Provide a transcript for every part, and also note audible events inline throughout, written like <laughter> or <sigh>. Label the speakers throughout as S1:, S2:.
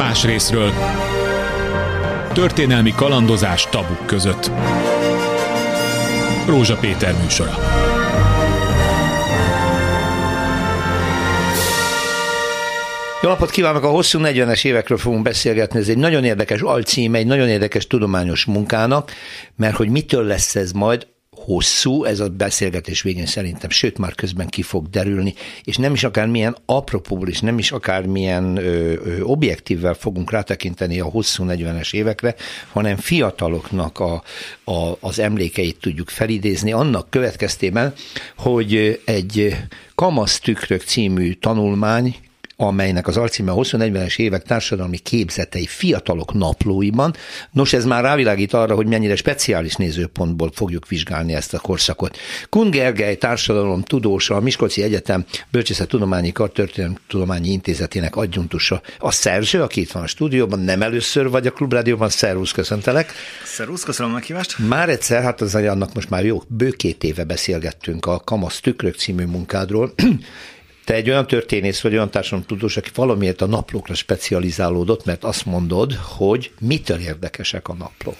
S1: Más részről történelmi kalandozás tabuk között. Rózsa Péter műsora.
S2: Jó napot kívánok! A hosszú 40-es évekről fogunk beszélgetni. Ez egy nagyon érdekes alcíme, egy nagyon érdekes tudományos munkának, mert hogy mitől lesz ez majd, hosszú, ez a beszélgetés végén szerintem, sőt már közben ki fog derülni, és nem is akármilyen apropóból, és nem is akármilyen ö, ö, objektívvel fogunk rátekinteni a hosszú 40-es évekre, hanem fiataloknak a, a, az emlékeit tudjuk felidézni, annak következtében, hogy egy Kamasz tükrök című tanulmány amelynek az alcíme a 20-40-es évek társadalmi képzetei fiatalok naplóiban. Nos, ez már rávilágít arra, hogy mennyire speciális nézőpontból fogjuk vizsgálni ezt a korszakot. Kun Gergely társadalom tudósa, a Miskolci Egyetem Bölcsészettudományi Tudományi Intézetének adjuntusa, a szerző, aki itt van a stúdióban, nem először vagy a Klubrádióban. Szervusz, köszöntelek.
S3: Szervusz, köszönöm a meghívást.
S2: Már egyszer, hát az annak most már jó, bő két éve beszélgettünk a Kamasz Tükrök című munkádról, te egy olyan történész vagy olyan tudós, aki valamiért a naplókra specializálódott, mert azt mondod, hogy mitől érdekesek a naplók?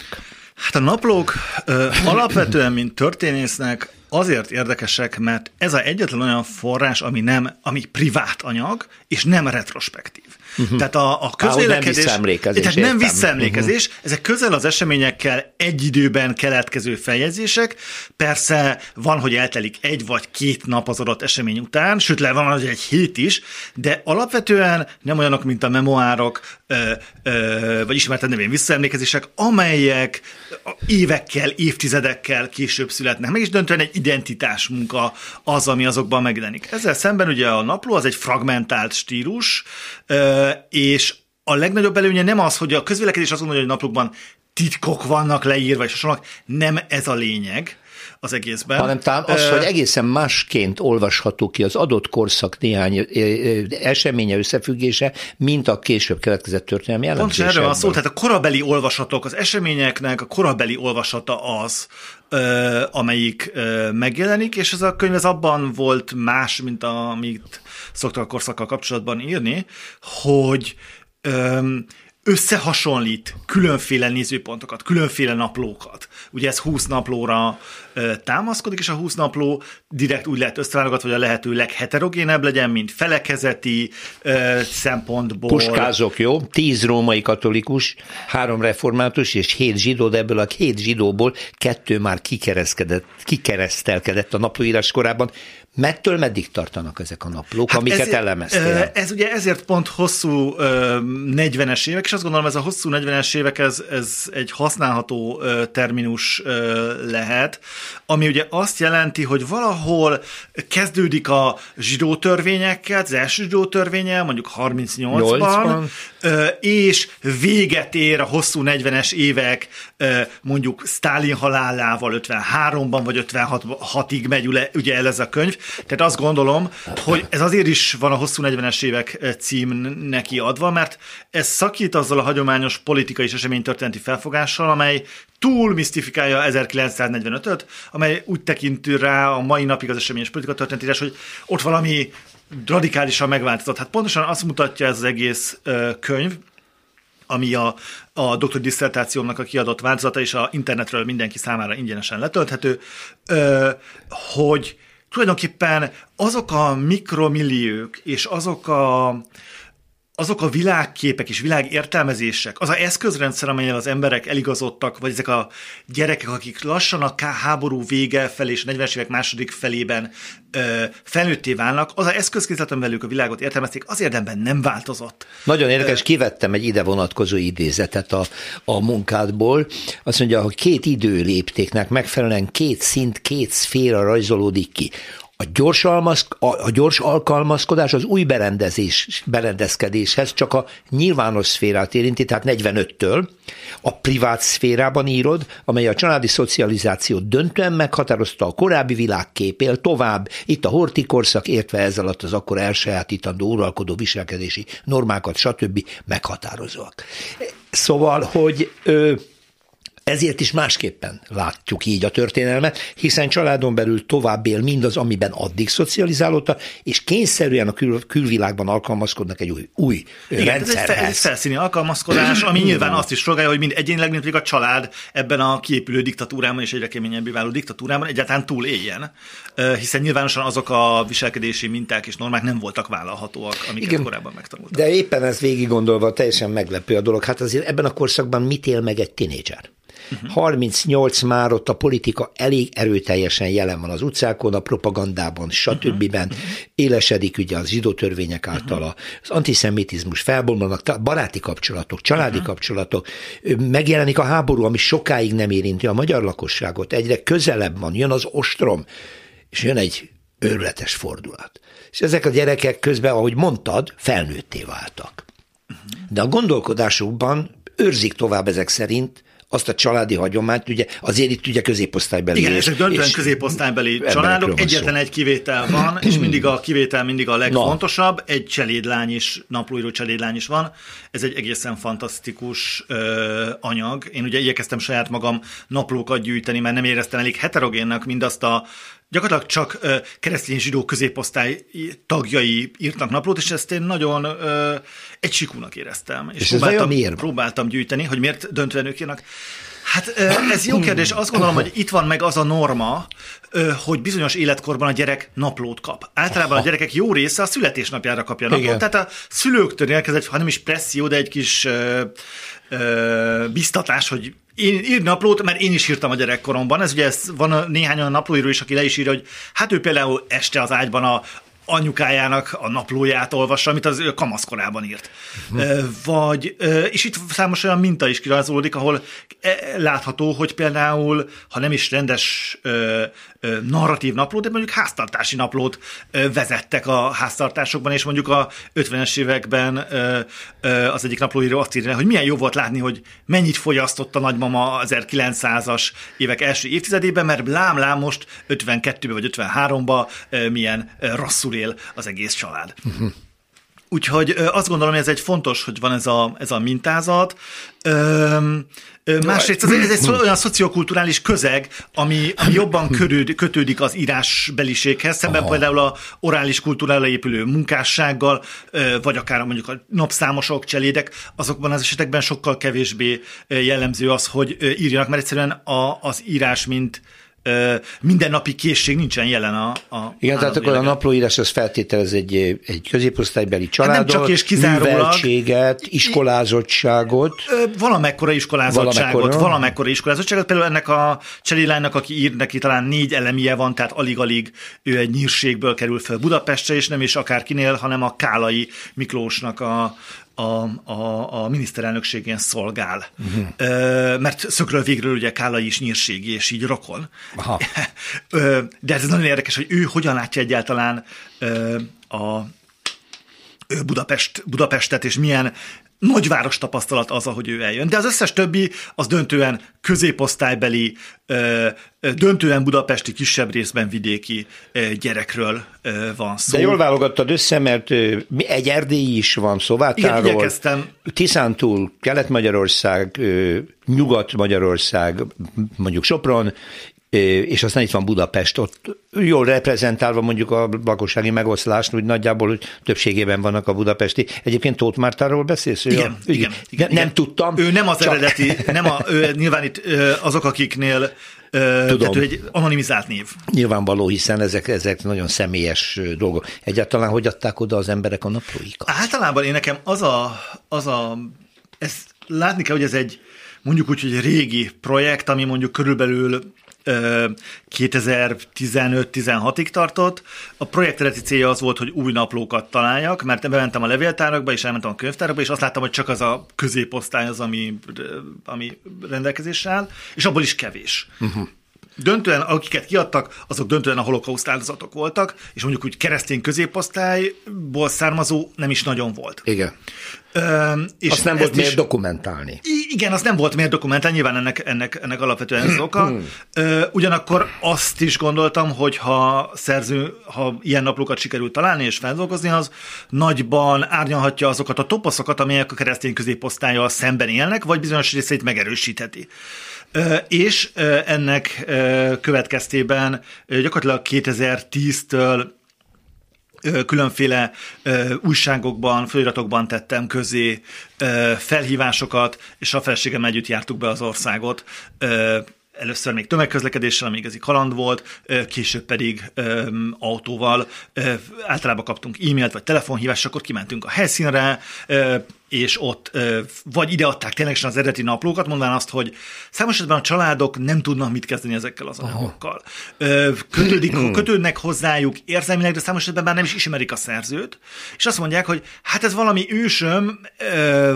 S3: Hát a naplók ö, alapvetően, mint történésznek, azért érdekesek, mert ez a egyetlen olyan forrás, ami nem, ami privát anyag, és nem retrospektív. Uh-huh. Tehát a, a közvélekedés...
S2: nem visszaemlékezés.
S3: Tehát nem visszaemlékezés, uh-huh. ezek közel az eseményekkel egy időben keletkező feljegyzések. Persze van, hogy eltelik egy vagy két nap az adott esemény után, sőt le van, hogy egy hét is, de alapvetően nem olyanok, mint a memoárok, ö, ö, vagy ismerted nevén visszaemlékezések, amelyek évekkel, évtizedekkel később születnek. Meg is döntően egy identitás munka az, ami azokban megjelenik. Ezzel szemben ugye a napló az egy fragmentált stílus, és a legnagyobb előnye nem az, hogy a közvélekedés azt mondja, hogy naplókban titkok vannak leírva, és hasonlók, nem ez a lényeg az egészben.
S2: Hanem talán az, hogy egészen másként olvasható ki az adott korszak néhány eseménye összefüggése, mint a később keletkezett történelmi
S3: jelentős. Pontosan erről van szó, tehát a korabeli olvasatok, az eseményeknek a korabeli olvasata az, amelyik megjelenik, és ez a könyv ez abban volt más, mint amit szoktak a korszakkal kapcsolatban írni, hogy összehasonlít különféle nézőpontokat, különféle naplókat. Ugye ez 20 naplóra ö, támaszkodik, és a 20 napló direkt úgy lehet összeválogatva, hogy a lehető legheterogénebb legyen, mint felekezeti ö, szempontból.
S2: Puskázok, jó? Tíz római katolikus, három református és hét zsidó, de ebből a hét zsidóból kettő már kikeresztelkedett a naplóírás korában. Mettől meddig tartanak ezek a naplók, hát amiket ez, elemeztél?
S3: Ez ugye ezért pont hosszú 40-es évek, és azt gondolom ez a hosszú 40-es évek ez, ez egy használható terminus lehet, ami ugye azt jelenti, hogy valahol kezdődik a zsidó törvényekkel, az első zsidó törvényel, mondjuk 38-ban, és véget ér a hosszú 40-es évek mondjuk Stalin halálával 53-ban vagy 56-ig megy ugye el ez a könyv, tehát azt gondolom, hogy ez azért is van a hosszú 40-es évek eh, cím neki adva, mert ez szakít azzal a hagyományos politikai és eseménytörténeti felfogással, amely túl misztifikálja 1945-öt, amely úgy tekintő rá a mai napig az eseményes politika történetírás, hogy ott valami radikálisan megváltozott. Hát pontosan azt mutatja ez az egész eh, könyv, ami a, a doktor diszertációmnak a kiadott változata, és a internetről mindenki számára ingyenesen letölthető, ö, hogy tulajdonképpen azok a mikromilliók és azok a, azok a világképek és világértelmezések, az a eszközrendszer, amelyen az emberek eligazodtak, vagy ezek a gyerekek, akik lassan a háború vége felé és a 40-es évek második felében ö, felnőtté válnak, az a eszközkészletem velük a világot értelmezték, az érdemben nem változott.
S2: Nagyon érdekes, kivettem egy ide vonatkozó idézetet a, a munkádból. Azt mondja, hogy két időléptéknek megfelelően két szint, két szféra rajzolódik ki a gyors, almaz, a, gyors alkalmazkodás az új berendezés, berendezkedéshez csak a nyilvános szférát érinti, tehát 45-től, a privát szférában írod, amely a családi szocializációt döntően meghatározta a korábbi világképél tovább, itt a hortikorszak értve ezzel alatt az akkor elsajátítandó uralkodó viselkedési normákat, stb. meghatározóak. Szóval, hogy ö, Ezért is másképpen látjuk így a történelmet, hiszen családon belül tovább él mindaz, amiben addig szocializálódta, és kényszerűen a kül- külvilágban alkalmazkodnak egy új, új
S3: Igen,
S2: rendszerhez.
S3: Ez egy, egy felszíni alkalmazkodás, ami nyilván azt is szolgálja, hogy mind egyénileg, mint pedig a család ebben a kiépülő diktatúrában és egyre keményebbé váló diktatúrában egyáltalán túl éljen. Hiszen nyilvánosan azok a viselkedési minták és normák nem voltak vállalhatóak, amiket Igen, korábban megtanultak.
S2: De éppen ez végig gondolva teljesen meglepő a dolog. Hát azért ebben a korszakban mit él meg egy tinédzser? Uh-huh. 38 már ott a politika elég erőteljesen jelen van az utcákon, a propagandában, stb. Uh-huh. Élesedik ugye az zsidó törvények által az antiszemitizmus, felbomlanak baráti kapcsolatok, családi uh-huh. kapcsolatok, megjelenik a háború, ami sokáig nem érinti a magyar lakosságot, egyre közelebb van, jön az ostrom, és jön egy őrületes fordulat. És ezek a gyerekek közben, ahogy mondtad, felnőtté váltak. De a gondolkodásukban őrzik tovább ezek szerint azt a családi hagyományt, ugye azért itt ugye középosztálybeli.
S3: Igen, ezek döntően középosztálybeli családok, egyetlen egy kivétel van, és <clears throat> mindig a kivétel mindig a legfontosabb, Na. egy cselédlány is, naplóíró cselédlány is van, ez egy egészen fantasztikus ö, anyag. Én ugye igyekeztem saját magam naplókat gyűjteni, mert nem éreztem elég heterogénnek mindazt a gyakorlatilag csak keresztény zsidó középosztály tagjai írtak naplót, és ezt én nagyon egysikúnak éreztem.
S2: És, és próbáltam, miért?
S3: próbáltam gyűjteni, hogy miért döntően ők írnak. Hát ez jó kérdés. Azt gondolom, hogy itt van meg az a norma, hogy bizonyos életkorban a gyerek naplót kap. Általában Aha. a gyerekek jó része a születésnapjára kapja naplót. Igen. Tehát a szülőktől érkezett, ha nem is presszió, de egy kis ö, ö, biztatás, hogy én ír naplót, mert én is írtam a gyerekkoromban. Ez ugye ez, van néhány olyan naplóíró is, aki le is írja, hogy hát ő például este az ágyban a anyukájának a naplóját olvassa, amit az ő kamaszkorában írt. Uh-huh. Vagy, és itt számos olyan minta is kirajzolódik, ahol e, látható, hogy például, ha nem is rendes narratív naplót, de mondjuk háztartási naplót vezettek a háztartásokban, és mondjuk a 50-es években az egyik naplóíró azt írja, hogy milyen jó volt látni, hogy mennyit fogyasztott a nagymama 1900-as évek első évtizedében, mert lám-lám most 52-ben vagy 53-ban milyen rosszul él az egész család. Uh-huh. Úgyhogy azt gondolom, hogy ez egy fontos, hogy van ez a, ez a mintázat. Öm, Másrészt ez, ez egy olyan szociokulturális közeg, ami, ami jobban <clears throat> körőd, kötődik az írásbeliséghez, szemben Aha. például a orális kultúrára épülő munkássággal, vagy akár mondjuk a napszámosok, cselédek, azokban az esetekben sokkal kevésbé jellemző az, hogy írjanak, mert egyszerűen a, az írás, mint, mindennapi készség nincsen jelen a, a
S2: Igen, tehát akkor a naplóírás az feltételez egy, egy középosztálybeli családot, hát nem csak és kizárólag, műveltséget, iskolázottságot.
S3: Valamekkora iskolázottságot, valamekkora, valamekkora iskolázottságot. Például ennek a Cselilánynak, aki ír, neki talán négy elemie van, tehát alig-alig ő egy nyírségből kerül fel Budapestre, és nem is akárkinél, hanem a Kálai Miklósnak a, a, a, a miniszterelnökségén szolgál. Uh-huh. Mert szökről végről ugye Kálai is nyírségi, és így rokon. Aha. <laughs> De ez nagyon érdekes, hogy ő hogyan látja egyáltalán a Budapest, Budapestet, és milyen nagyváros tapasztalat az, ahogy ő eljön. De az összes többi az döntően középosztálybeli, döntően budapesti, kisebb részben vidéki gyerekről van szó.
S2: De jól válogattad össze, mert egy erdélyi is van Szovátáról. Igen, igyekeztem. Tiszántúl, Kelet-Magyarország, Nyugat-Magyarország, mondjuk Sopron, és aztán itt van Budapest, ott jól reprezentálva mondjuk a lakossági megoszlást, úgy nagyjából hogy többségében vannak a budapesti. Egyébként Tóth Mártáról beszélsz?
S3: Igen, ja, igen, igen,
S2: Nem igen. tudtam.
S3: Ő nem az csak... eredeti, nem a, ő, nyilván itt azok, akiknél Tudom. Tehát ő egy anonimizált név.
S2: Nyilvánvaló, hiszen ezek, ezek nagyon személyes dolgok. Egyáltalán hogy adták oda az emberek a naplóikat?
S3: Általában én nekem az a, az a ezt látni kell, hogy ez egy mondjuk úgy, hogy régi projekt, ami mondjuk körülbelül 2015-16-ig tartott. A projekt eredeti célja az volt, hogy új naplókat találjak, mert bementem a levéltárakba, és elmentem a könyvtárakba, és azt láttam, hogy csak az a középosztály az, ami, ami rendelkezésre áll, és abból is kevés. Uh-huh. Döntően, akiket kiadtak, azok döntően a holokauszt áldozatok voltak, és mondjuk úgy keresztény középosztályból származó nem is nagyon volt.
S2: Igen. Ö, és azt nem volt miért dokumentálni.
S3: Igen, azt nem volt miért dokumentálni, nyilván ennek, ennek, ennek alapvetően ez oka. Ö, ugyanakkor azt is gondoltam, hogy ha szerző, ha ilyen naplókat sikerült találni és feldolgozni, az nagyban árnyalhatja azokat a toposzokat, amelyek a keresztény középosztályjal szemben élnek, vagy bizonyos részét megerősítheti. És ennek következtében gyakorlatilag 2010-től különféle újságokban, feliratokban tettem közé felhívásokat, és a feleségem együtt jártuk be az országot először még tömegközlekedéssel, ami igazi kaland volt, később pedig autóval. Általában kaptunk e-mailt vagy telefonhívást, akkor kimentünk a helyszínre, és ott vagy ideadták ténylegesen az eredeti naplókat, mondván azt, hogy számos esetben a családok nem tudnak mit kezdeni ezekkel az anyagokkal. Kötődik, <laughs> kötődnek hozzájuk érzelmileg, de számos esetben már nem is ismerik a szerzőt, és azt mondják, hogy hát ez valami ősöm,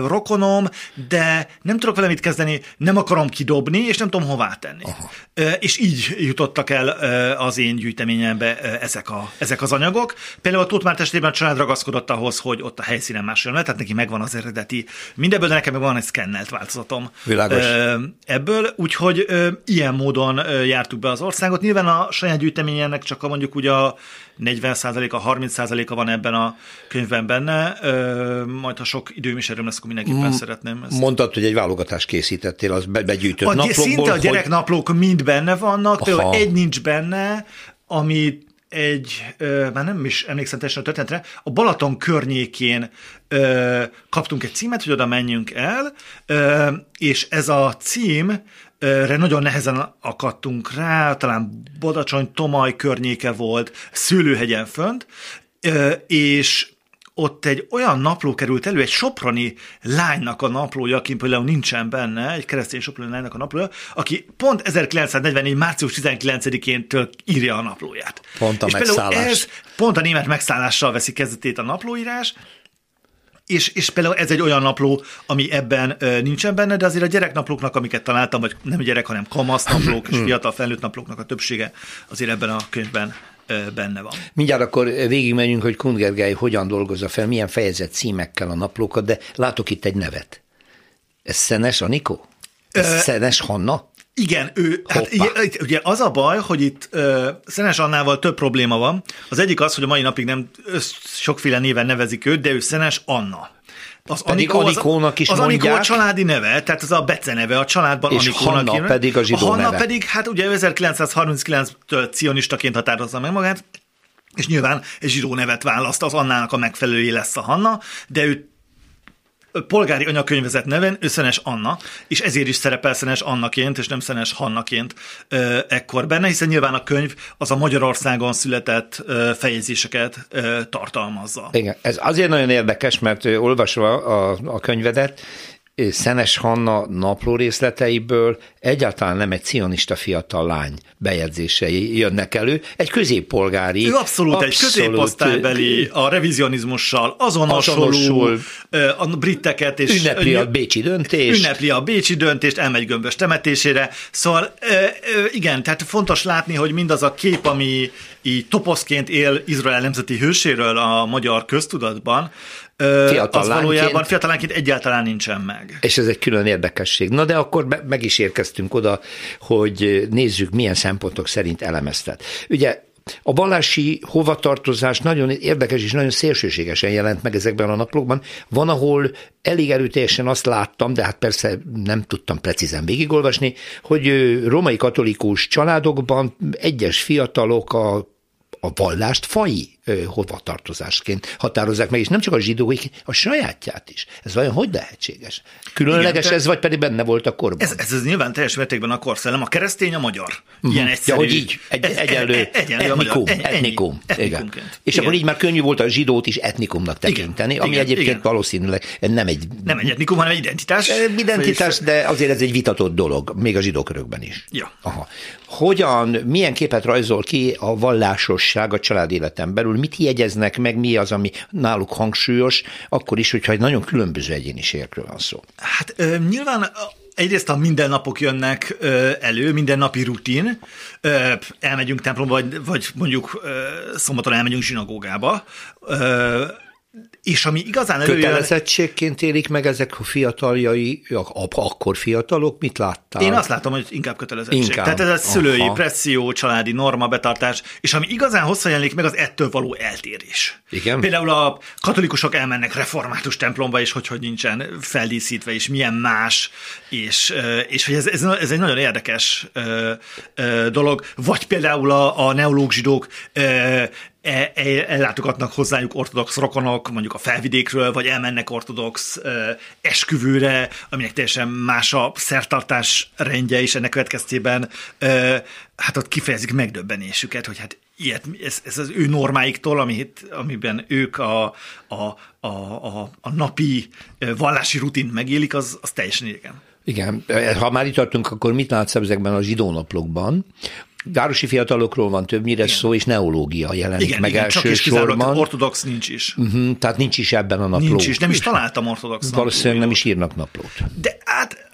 S3: rokonom, de nem tudok vele mit kezdeni, nem akarom kidobni, és nem tudom hová tenni. Aha. És így jutottak el az én gyűjteményembe ezek, a, ezek az anyagok. Például a Tóth Márta a család ragaszkodott ahhoz, hogy ott a helyszínen máshol lehet, tehát neki megvan az eredeti. Mindebből, de nekem meg van egy szkennelt változatom.
S2: Világos.
S3: Ebből, úgyhogy ilyen módon jártuk be az országot. Nyilván a saját gyűjteményének csak a mondjuk ugye a 40%-a, 30%-a van ebben a könyvben benne, majd ha sok időm is erről lesz, akkor mindenképpen mm, szeretném.
S2: Ezt. Mondtad, hogy egy válogatást készítettél, az begyűjtött a, naplókból.
S3: Szinte a gyereknaplók hogy... mind benne vannak, például egy nincs benne, ami egy, már nem is emlékszem teljesen a történetre, a Balaton környékén kaptunk egy címet, hogy oda menjünk el, és ez a cím re nagyon nehezen akadtunk rá, talán Bodacsony, Tomaj környéke volt, Szőlőhegyen fönt, és ott egy olyan napló került elő, egy soproni lánynak a naplója, aki például nincsen benne, egy keresztény soproni lánynak a naplója, aki pont 1944. március 19-én írja a naplóját.
S2: Pont a
S3: és
S2: megszállás.
S3: Ez pont a német megszállással veszi kezdetét a naplóírás, és, és például ez egy olyan ami ebben ö, nincsen benne, de azért a gyereknaplóknak, amiket találtam, vagy nem gyerek, hanem naplók és fiatal felnőtt naplóknak a többsége azért ebben a könyvben benne van.
S2: Mindjárt akkor végigmenjünk, hogy Gergely hogyan dolgozza fel, milyen fejezet címekkel a naplókat, de látok itt egy nevet. Ez Szenes Anikó? Ez Ö... Szenes Hanna?
S3: Igen, ő, hát ugye az a baj, hogy itt uh, Szenes Annával több probléma van. Az egyik az, hogy a mai napig nem sokféle néven nevezik őt, de ő Szenes Anna.
S2: Az pedig Anikó, Anikónak is
S3: az,
S2: mondják.
S3: Anikó a családi neve, tehát az a Bece neve a családban
S2: és
S3: Anikónak.
S2: Hanna pedig a zsidó
S3: a Hanna
S2: neve.
S3: pedig, hát ugye 1939-től cionistaként határozza meg magát, és nyilván egy zsidó nevet választ, az Annának a megfelelője lesz a Hanna, de ő polgári anyakönyvezet neven, ő Szenes Anna, és ezért is szerepel Szenes Annaként, és nem Szenes Hannaként ö, ekkor benne, hiszen nyilván a könyv az a Magyarországon született ö, fejezéseket ö, tartalmazza.
S2: Igen, ez azért nagyon érdekes, mert olvasva a, a könyvedet, Szenes Hanna napló részleteiből egyáltalán nem egy cionista fiatal lány bejegyzései jönnek elő, egy középpolgári.
S3: Ő abszolút, abszolút egy középosztálybeli, a revizionizmussal azonosuló, azonosul, a britteket és...
S2: Ünnepli a bécsi döntést.
S3: Ünnepli a bécsi döntést, elmegy gömbös temetésére. Szóval igen, tehát fontos látni, hogy mindaz a kép, ami így toposzként él Izrael nemzeti hőséről a magyar köztudatban, az valójában fiatalánként egyáltalán nincsen meg.
S2: És ez egy külön érdekesség. Na de akkor be, meg is érkeztünk oda, hogy nézzük, milyen szempontok szerint elemeztet. Ugye a vallási hovatartozás nagyon érdekes és nagyon szélsőségesen jelent meg ezekben a naplókban. Van, ahol elég erőteljesen azt láttam, de hát persze nem tudtam precízen végigolvasni, hogy romai katolikus családokban egyes fiatalok a a vallást fai hovatartozásként határozzák meg, és nem csak a zsidóik, a sajátját is. Ez vajon hogy lehetséges? Különleges Igen, ez, vagy pedig benne volt a korban?
S3: Ez, ez, ez nyilván teljes mértékben a korszellem. A keresztény a magyar. Uh-huh. Ilyen egyszerű.
S2: Ja, hogy így, egy, ez, egyenlő, e, e, egyenlő etnikum. Magyar, etnikum. Igen. És Igen. akkor így már könnyű volt a zsidót is etnikumnak tekinteni, Igen. ami Igen. egyébként Igen. valószínűleg nem egy...
S3: Nem egy etnikum, hanem egy identitás.
S2: Identitás, de azért ez egy vitatott dolog, még a zsidó körökben is.
S3: Ja.
S2: Aha. Hogyan, milyen képet rajzol ki a vallásosság a család életen belül, mit jegyeznek meg, mi az, ami náluk hangsúlyos, akkor is, hogyha egy nagyon különböző egyéniségekről van szó.
S3: Hát ö, nyilván egyrészt a mindennapok jönnek elő, mindennapi rutin, elmegyünk templomba, vagy, vagy mondjuk szombaton elmegyünk zsinagógába, és ami igazán előjön...
S2: Kötelezettségként élik meg ezek a fiataljai, akkor fiatalok, mit láttál?
S3: Én azt látom, hogy inkább kötelezettség.
S2: Inkább.
S3: Tehát ez a szülői
S2: Aha.
S3: presszió, családi norma betartás, és ami igazán hosszan jelenik meg, az ettől való eltérés.
S2: Igen.
S3: Például a katolikusok elmennek református templomba, és hogy, hogy nincsen feldíszítve, és milyen más, és, és hogy ez, ez, ez egy nagyon érdekes dolog. Vagy például a, a neológ zsidók ellátogatnak hozzájuk ortodox rokonok, mondjuk a felvidékről, vagy elmennek ortodox ö, esküvőre, aminek teljesen más a szertartás rendje, és ennek következtében hát ott kifejezik megdöbbenésüket, hogy hát ilyet, ez, ez az ő normáiktól, amit, amiben ők a, a, a, a, a napi vallási rutint megélik, az, az teljesen idegen.
S2: Igen, ha már itt tartunk, akkor mit látsz ezekben a zsidónaplókban? Városi fiatalokról van többnyire igen. szó, és neológia jelenik
S3: Igen,
S2: meg
S3: igen
S2: elsősorban.
S3: ortodox nincs is.
S2: Uh-huh, tehát nincs is ebben a napló.
S3: Nincs is, nem is találtam ortodox
S2: Valószínűleg nem is írnak naplót.
S3: De hát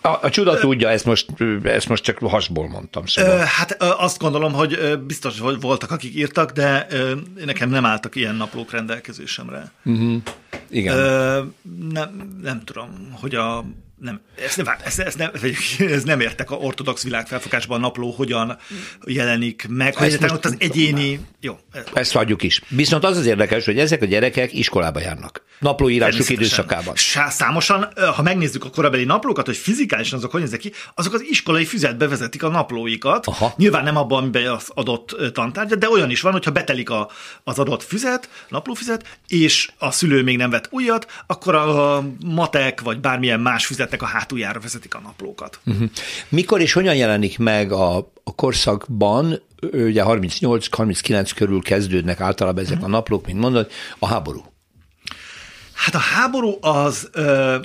S2: A, a csuda tudja, ezt most, ezt most csak hasból mondtam.
S3: Ö,
S2: Szóval.
S3: Hát ö, azt gondolom, hogy ö, biztos, hogy voltak, akik írtak, de ö, nekem nem álltak ilyen naplók rendelkezésemre.
S2: Igen.
S3: Ö, nem, nem tudom, hogy a nem, ezt, nem, ezt, ezt, nem, <laughs> ez nem értek a ortodox világfelfogásban a napló hogyan jelenik meg, hogy egyáltalán ott
S2: most-
S3: az egyéni... Jó,
S2: Ezt hagyjuk is. Viszont az az érdekes, hogy ezek a gyerekek iskolába járnak. Naplóírásuk időszakában.
S3: Számosan, ha megnézzük a korabeli naplókat, hogy fizikálisan azok hogy néznek ki, azok az iskolai füzetbe vezetik a naplóikat.
S2: Aha.
S3: Nyilván nem abban, amiben az adott ö, tantárgyat, de olyan is van, hogyha betelik a, az adott füzet, naplófüzet, és a szülő még nem vett újat, akkor a matek vagy bármilyen más füzetnek a hátuljára vezetik a naplókat.
S2: Mikor és hogyan jelenik meg a, a korszakban, ugye 38-39 körül kezdődnek általában ezek a naplók, mint mondod, a háború.
S3: Hát a háború az... Ö,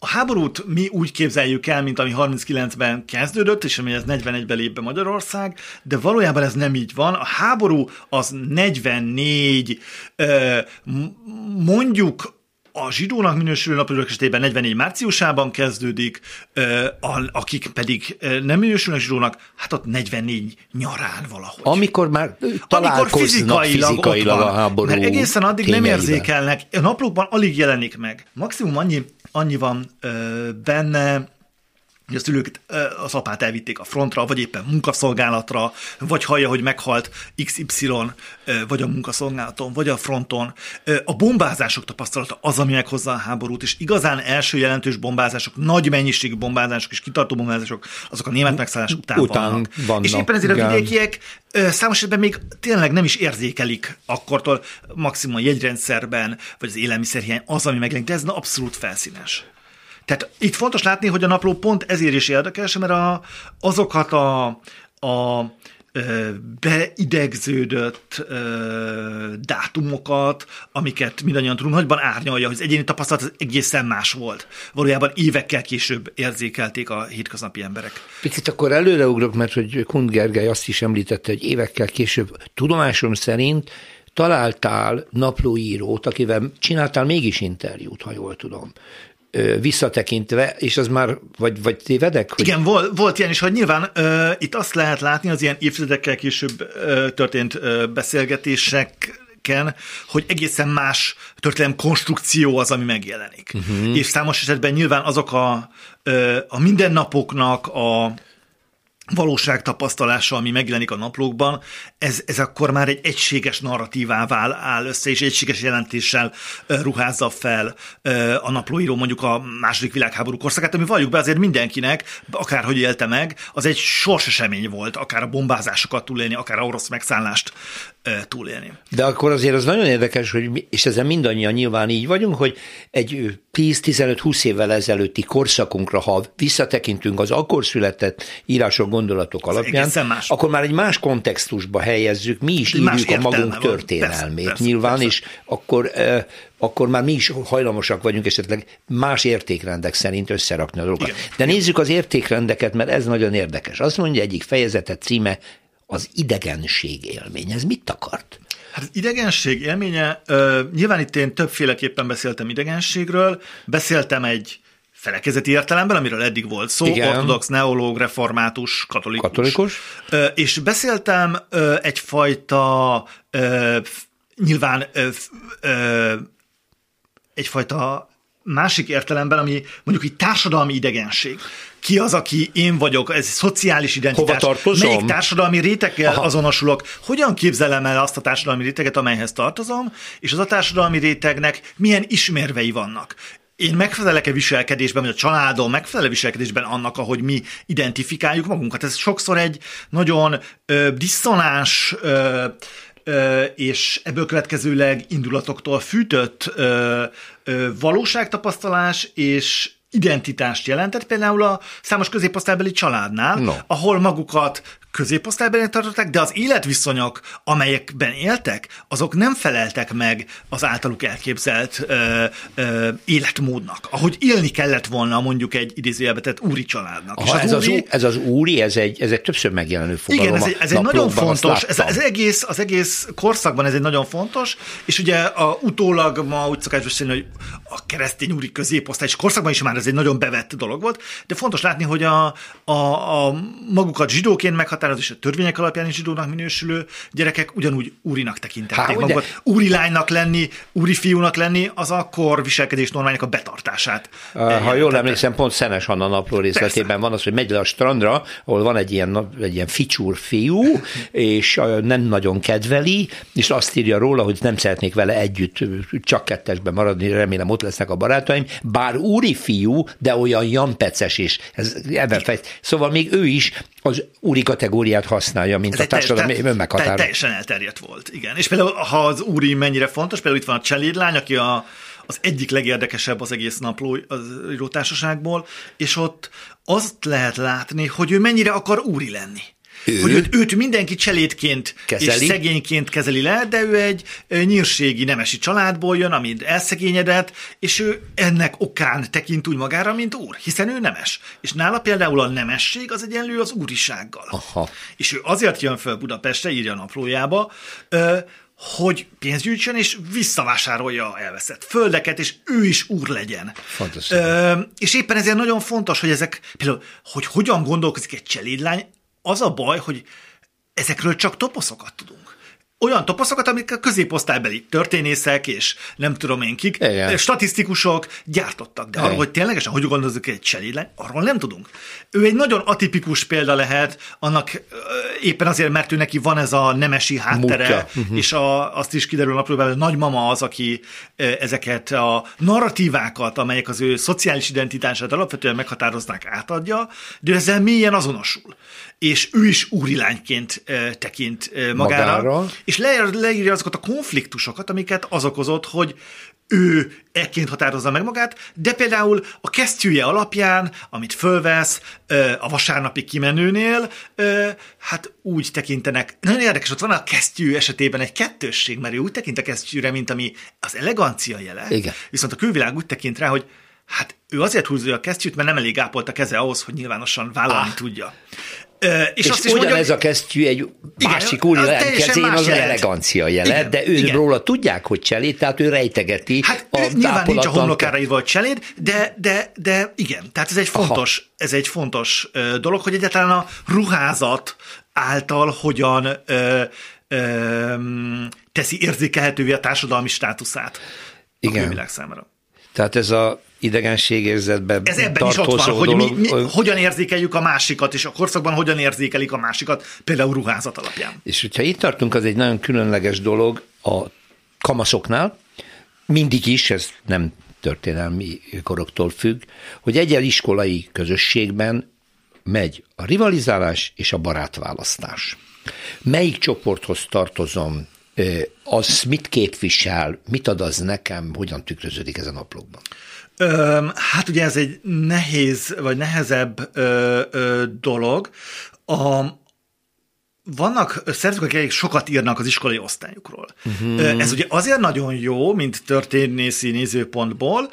S3: a háborút mi úgy képzeljük el, mint ami 39-ben kezdődött, és ami ez 41-ben lép be Magyarország, de valójában ez nem így van. A háború az 44, ö, m- mondjuk a zsidónak minősülő napilők esetében 44 márciusában kezdődik, a, akik pedig nem minősülnek zsidónak, hát ott 44 nyarán valahogy.
S2: Amikor már
S3: Amikor fizikailag,
S2: fizikailag,
S3: ott
S2: a
S3: van,
S2: háború
S3: Mert egészen addig nem
S2: tényeivel.
S3: érzékelnek, a naplókban alig jelenik meg. Maximum annyi, annyi van ö, benne, hogy a szülők ö, az apát elvitték a frontra, vagy éppen munkaszolgálatra, vagy hallja, hogy meghalt XY, vagy a munkaszolgálaton, vagy a fronton. A bombázások tapasztalata az, ami meghozza a háborút, és igazán első jelentős bombázások, nagy mennyiségű bombázások és kitartó bombázások, azok a német megszállás után,
S2: Után
S3: vannak.
S2: vannak,
S3: És éppen ezért a
S2: igen.
S3: vidékiek ö, számos esetben még tényleg nem is érzékelik akkortól maximum a jegyrendszerben, vagy az élelmiszerhiány az, ami megjelenik, de ez na abszolút felszínes. Tehát itt fontos látni, hogy a napló pont ezért is érdekes, mert a, azokat a, a beidegződött ö, dátumokat, amiket mindannyian tudunk, nagyban árnyalja, hogy az egyéni tapasztalat az egészen más volt. Valójában évekkel később érzékelték a hétköznapi emberek.
S2: Picit akkor előreugrok, mert hogy Kund Gergely azt is említette, hogy évekkel később tudomásom szerint találtál naplóírót, akivel csináltál mégis interjút, ha jól tudom, visszatekintve, és az már, vagy, vagy tévedek? Hogy
S3: Igen, volt, volt ilyen is, hogy nyilván ö, itt azt lehet látni az ilyen évtizedekkel később ö, történt ö, beszélgetéseken, hogy egészen más történelem konstrukció az, ami megjelenik. Uh-huh. És számos esetben nyilván azok a, a mindennapoknak a valóság tapasztalása, ami megjelenik a naplókban, ez, ez akkor már egy egységes narratívává áll össze, és egységes jelentéssel ruházza fel a naplóíró mondjuk a második világháború korszakát, ami valljuk be azért mindenkinek, akárhogy élte meg, az egy sorsesemény volt, akár a bombázásokat túlélni, akár a orosz megszállást túlélni.
S2: De akkor azért az nagyon érdekes, hogy és ezzel mindannyian nyilván így vagyunk, hogy egy ö, 10-15-20 évvel ezelőtti korszakunkra, ha visszatekintünk az akkor született írások, gondolatok alapján, akkor már egy más kontextusba helyezzük, mi is
S3: Más
S2: írjuk a magunk
S3: van.
S2: történelmét
S3: Persze,
S2: nyilván,
S3: persze.
S2: és akkor, akkor már mi is hajlamosak vagyunk esetleg más értékrendek szerint összerakni a dolgokat.
S3: Igen.
S2: De nézzük az értékrendeket, mert ez nagyon érdekes. Azt mondja egyik fejezetet címe, az idegenség élmény. Ez mit akart?
S3: Hát az idegenség élménye, nyilván itt én többféleképpen beszéltem idegenségről, beszéltem egy felekezeti értelemben, amiről eddig volt szó,
S2: Igen.
S3: ortodox, neológ, református, katolikus.
S2: Katolikus.
S3: És beszéltem egyfajta nyilván egyfajta másik értelemben, ami mondjuk egy társadalmi idegenség. Ki az, aki én vagyok, ez szociális identitás.
S2: Hova tartozom?
S3: Melyik társadalmi réteggel Aha. azonosulok? Hogyan képzelem el azt a társadalmi réteget, amelyhez tartozom, és az a társadalmi rétegnek milyen ismérvei vannak? Én megfelelek-e viselkedésben, vagy a családom megfelel viselkedésben annak, ahogy mi identifikáljuk magunkat. Ez sokszor egy nagyon ö, ö, és ebből következőleg indulatoktól fűtött ö, ö, valóságtapasztalás és identitást jelentett, például a számos középosztálybeli családnál, no. ahol magukat középosztályban tartották, de az életviszonyok, amelyekben éltek, azok nem feleltek meg az általuk elképzelt ö, ö, életmódnak, ahogy élni kellett volna mondjuk egy idézőjelbe tett úri családnak.
S2: Aha, ez, úri, az, ez az úri, ez egy, ez egy többször megjelenő fogalom.
S3: Igen, ez egy, ez egy nagyon fontos, ez, ez egész, az egész korszakban ez egy nagyon fontos, és ugye a, utólag ma úgy szokás beszélni, hogy a keresztény úri középosztály, és korszakban is már ez egy nagyon bevett dolog volt, de fontos látni, hogy a, a, a magukat zsidóként meghatározott és a törvények alapján is zsidónak minősülő gyerekek ugyanúgy úrinak tekintették Há, magukat. Úri lánynak lenni, úri fiúnak lenni, az akkor viselkedés normájának a betartását.
S2: Ha jól emlékszem, pont Szenes Anna napló részletében Persze. van az, hogy megy le a strandra, ahol van egy ilyen, egy ilyen ficsúr fiú, és nem nagyon kedveli, és azt írja róla, hogy nem szeretnék vele együtt csak kettesben maradni, remélem ott lesznek a barátaim, bár úri fiú, de olyan jampeces is. Ez ebben. Szóval még ő is az úri kategóriát használja, mint Ez a társadalmi önmeghatározó.
S3: Teljesen elterjedt volt, igen. És például, ha az úri mennyire fontos, például itt van a cselédlány, aki a, az egyik legérdekesebb az egész napló az írótársaságból, és ott azt lehet látni, hogy ő mennyire akar úri lenni. Hogy őt, őt mindenki cselédként kezeli. és szegényként kezeli le, de ő egy nyírségi nemesi családból jön, amit elszegényedett, és ő ennek okán tekint úgy magára, mint úr, hiszen ő nemes. És nála például a nemesség az egyenlő az úrisággal. Aha. És ő azért jön föl Budapestre, írja a naplójába, hogy pénzt gyűjtsön, és visszavásárolja a elveszett földeket, és ő is úr legyen. Fontos. Ö, és éppen ezért nagyon fontos, hogy ezek, például, hogy hogyan gondolkozik egy cselédlány, az a baj, hogy ezekről csak toposzokat tudunk olyan toposzokat, amik a középosztálybeli történészek és nem tudom én kik, Igen. statisztikusok gyártottak. De arról, hogy ténylegesen hogy gondolzik egy cselédlány, arról nem tudunk. Ő egy nagyon atipikus példa lehet, annak éppen azért, mert ő neki van ez a nemesi háttere, uh-huh. és a, azt is kiderül napról, hogy nagymama az, aki ezeket a narratívákat, amelyek az ő szociális identitását alapvetően meghatároznák, átadja, de ezzel mélyen azonosul és ő is úrilányként tekint magára, magára. és leírja azokat a konfliktusokat, amiket az okozott, hogy ő ekként határozza meg magát, de például a kesztyűje alapján, amit fölvesz a vasárnapi kimenőnél, hát úgy tekintenek. Nagyon érdekes, ott van a kesztyű esetében egy kettősség, mert ő úgy tekint a kesztyűre, mint ami az elegancia jele. Igen. Viszont a külvilág úgy tekint rá, hogy hát ő azért húzza a kesztyűt, mert nem elég ápolt a keze ahhoz, hogy nyilvánosan vállalni ah. tudja.
S2: És, és azt is ugyanez mondja, a kesztyű egy másik úri kezén az jelent. elegancia jele, igen, de ő róla tudják, hogy cseléd, tehát ő rejtegeti
S3: hát a ő, Nyilván nincs a homlokára írva, hogy cseléd, de, de, de igen, tehát ez egy fontos, ez egy fontos dolog, hogy egyáltalán a ruházat által hogyan ö, ö, teszi érzékelhetővé a társadalmi státuszát igen. a világ számára.
S2: Tehát ez a idegenségérzetben
S3: Ez ebben is ott van, hogy mi, mi, hogyan érzékeljük a másikat, és a korszakban hogyan érzékelik a másikat, például ruházat alapján.
S2: És hogyha itt tartunk, az egy nagyon különleges dolog a kamaszoknál, mindig is, ez nem történelmi koroktól függ, hogy egy iskolai közösségben megy a rivalizálás és a barátválasztás. Melyik csoporthoz tartozom, az mit képvisel, mit ad az nekem, hogyan tükröződik ez a naplókban?
S3: Hát ugye ez egy nehéz, vagy nehezebb ö, ö, dolog. A, vannak szerzők, akik sokat írnak az iskolai osztályukról. Uh-huh. Ez ugye azért nagyon jó, mint történészi nézőpontból,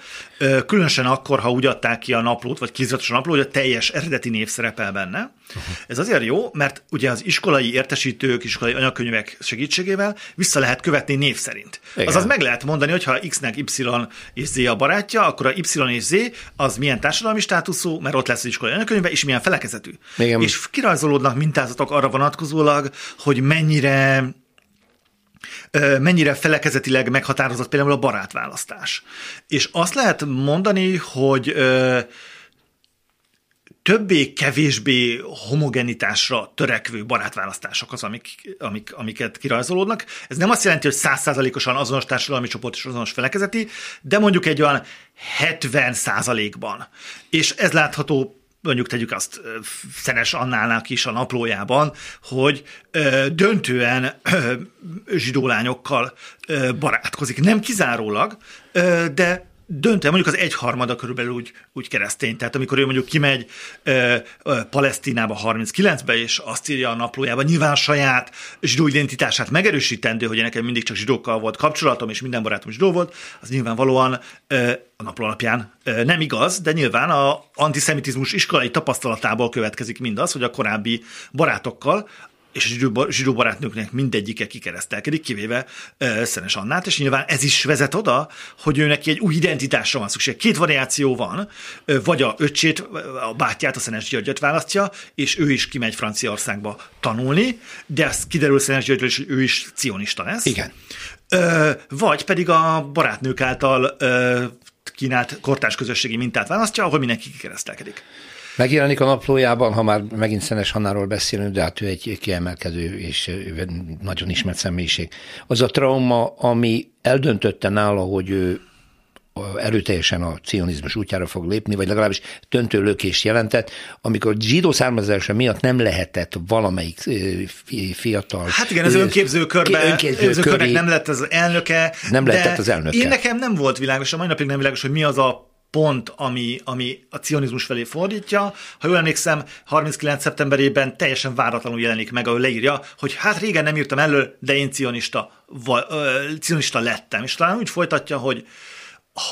S3: különösen akkor, ha úgy adták ki a naplót, vagy kiziratos a napló, hogy a teljes eredeti név szerepel benne. Uh-huh. Ez azért jó, mert ugye az iskolai értesítők, iskolai anyagkönyvek segítségével vissza lehet követni név szerint. Igen. Azaz meg lehet mondani, hogy ha X-nek Y és Z a barátja, akkor a Y és Z az milyen társadalmi státuszú, mert ott lesz az iskolai anyagkönyve, és milyen felekezetű. Igen. És kirajzolódnak mintázatok arra vonatkozólag, hogy mennyire mennyire felekezetileg meghatározott például a barátválasztás. És azt lehet mondani, hogy többé-kevésbé homogenitásra törekvő barátválasztások az, amik, amik, amiket kirajzolódnak. Ez nem azt jelenti, hogy százszázalékosan azonos társadalmi csoport és azonos felekezeti, de mondjuk egy olyan 70 százalékban. És ez látható mondjuk tegyük azt Szenes Annának is a naplójában, hogy döntően zsidó lányokkal barátkozik. Nem kizárólag, de döntően mondjuk az egyharmada körülbelül úgy, úgy keresztény. Tehát amikor ő mondjuk kimegy ö, ö, Palesztinába 39-be, és azt írja a naplójában, nyilván saját zsidó identitását megerősítendő, hogy nekem mindig csak zsidókkal volt kapcsolatom, és minden barátom zsidó volt, az nyilvánvalóan ö, a napló alapján ö, nem igaz, de nyilván a antiszemitizmus iskolai tapasztalatából következik mindaz, hogy a korábbi barátokkal és zsidó, zsidó barátnőknek mindegyike kikeresztelkedik, kivéve uh, Szenes Annát, és nyilván ez is vezet oda, hogy ő neki egy új identitásra van szükség. Két variáció van, uh, vagy a öcsét, a bátyját, a Szenes Györgyöt választja, és ő is kimegy Franciaországba tanulni, de ez kiderül Szenes Györgyről hogy ő is cionista lesz.
S2: Igen.
S3: Uh, vagy pedig a barátnők által uh, kínált kortás közösségi mintát választja, ahol mindenki kikeresztelkedik.
S2: Megjelenik a naplójában, ha már megint Szenes Hannáról beszélünk, de hát ő egy kiemelkedő és nagyon ismert személyiség. Az a trauma, ami eldöntötte nála, hogy ő erőteljesen a cionizmus útjára fog lépni, vagy legalábbis döntő lökést jelentett, amikor zsidó származása miatt nem lehetett valamelyik fiatal...
S3: Hát igen, az önképző körbe, önképző nem lett az elnöke.
S2: Nem lett az elnöke.
S3: Én nekem nem volt világos, a mai napig nem világos, hogy mi az a pont, ami, ami a cionizmus felé fordítja. Ha jól emlékszem, 39. szeptemberében teljesen váratlanul jelenik meg, ahol leírja, hogy hát régen nem írtam elő, de én cionista, vagy, ö, cionista lettem. És talán úgy folytatja, hogy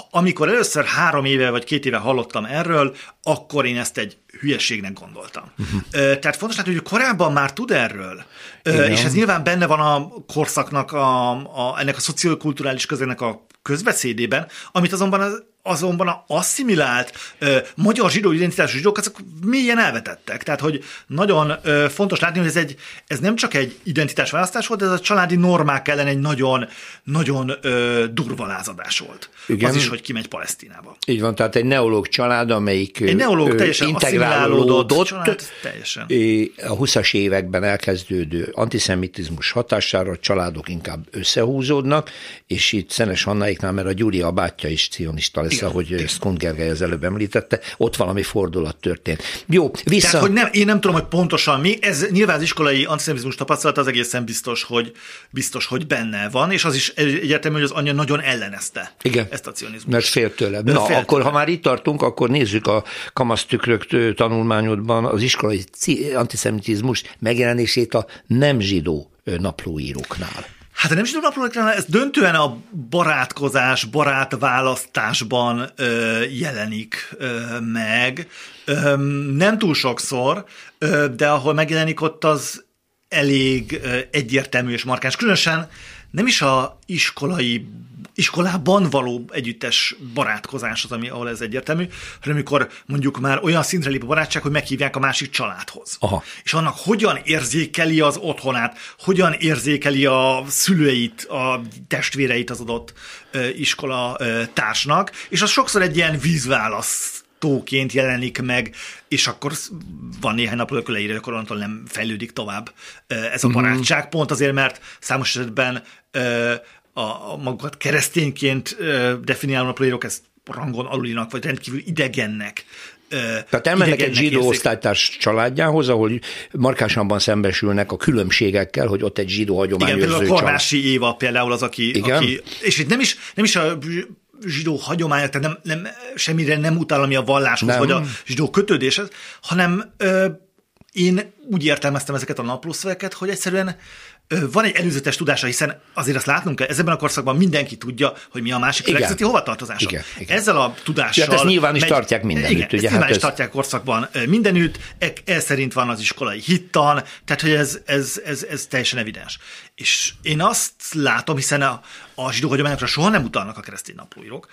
S3: amikor először három éve vagy két éve hallottam erről, akkor én ezt egy hülyeségnek gondoltam. Uh-huh. Tehát fontos látni, hogy korábban már tud erről, Igen. és ez nyilván benne van a korszaknak, a, a, ennek a szociokulturális közének a közbeszédében, amit azonban az azonban a asszimilált ö, magyar zsidó identitású zsidók, azok mélyen elvetettek. Tehát, hogy nagyon ö, fontos látni, hogy ez, egy, ez nem csak egy identitásválasztás volt, de ez a családi normák ellen egy nagyon, nagyon ö, durva lázadás volt. Igen. Az is, hogy kimegy Palesztinába.
S2: Így van, tehát egy neológ család, amelyik
S3: egy neológ teljesen integrálódott, család, teljesen.
S2: a 20-as években elkezdődő antiszemitizmus hatására a családok inkább összehúzódnak, és itt Szenes Hannaiknál, mert a Gyuri a bátyja is cionista lesz, Igen. ahogy Skund Gergely az előbb említette, ott valami fordulat történt. Jó, vissza.
S3: Tehát, hogy nem, én nem tudom, hogy pontosan mi, ez nyilván az iskolai antiszemitizmus tapasztalat az egészen biztos, hogy biztos, hogy benne van, és az is egyértelmű, hogy az anyja nagyon ellenezte
S2: Igen.
S3: ezt a cionizmust.
S2: Mert fél tőle. Na, fél akkor, tőle. ha már itt tartunk, akkor nézzük a kamasztükrök tanulmányodban az iskolai antiszemitizmus megjelenését a nem zsidó naplóíróknál.
S3: Hát nem is tudom, ez döntően a barátkozás, barátválasztásban ö, jelenik ö, meg. Ö, nem túl sokszor, ö, de ahol megjelenik ott az elég ö, egyértelmű és markáns. Különösen nem is a iskolai iskolában való együttes barátkozás az, ami, ahol ez egyértelmű, hanem amikor mondjuk már olyan szintre lép a barátság, hogy meghívják a másik családhoz.
S2: Aha.
S3: És annak hogyan érzékeli az otthonát, hogyan érzékeli a szüleit, a testvéreit az adott iskola társnak, és az sokszor egy ilyen vízválasz tóként jelenik meg, és akkor van néhány nap hogy leírja, akkor onnantól nem fejlődik tovább ez a mhm. barátság, pont azért, mert számos esetben a, a magukat keresztényként definiáló naplóírók ezt rangon alulinak, vagy rendkívül idegennek
S2: tehát elmennek egy zsidó osztálytárs családjához, ahol markásabban szembesülnek a különbségekkel, hogy ott egy zsidó hagyományos
S3: Igen, például a Kornási Éva például az, aki, Igen? aki és itt nem is, nem is a zsidó hagyomány, tehát nem, nem, semmire nem utal, ami a valláshoz, nem. vagy a zsidó kötődéshez, hanem ö, én úgy értelmeztem ezeket a naplószöveket, hogy egyszerűen van egy előzetes tudása, hiszen azért azt látnunk kell, ebben a korszakban mindenki tudja, hogy mi a másik felekezeti hovatartozása. Igen, igen. Ezzel a tudással...
S2: Ja, ezt nyilván is megy, tartják mindenütt. Igen,
S3: ugye,
S2: ezt
S3: nyilván hát is ez... tartják korszakban mindenütt, e, ez szerint van az iskolai hittan, tehát hogy ez, ez, ez, ez teljesen evidens. És én azt látom, hiszen a, a zsidó hagyományokra soha nem utalnak a keresztény naplóírók,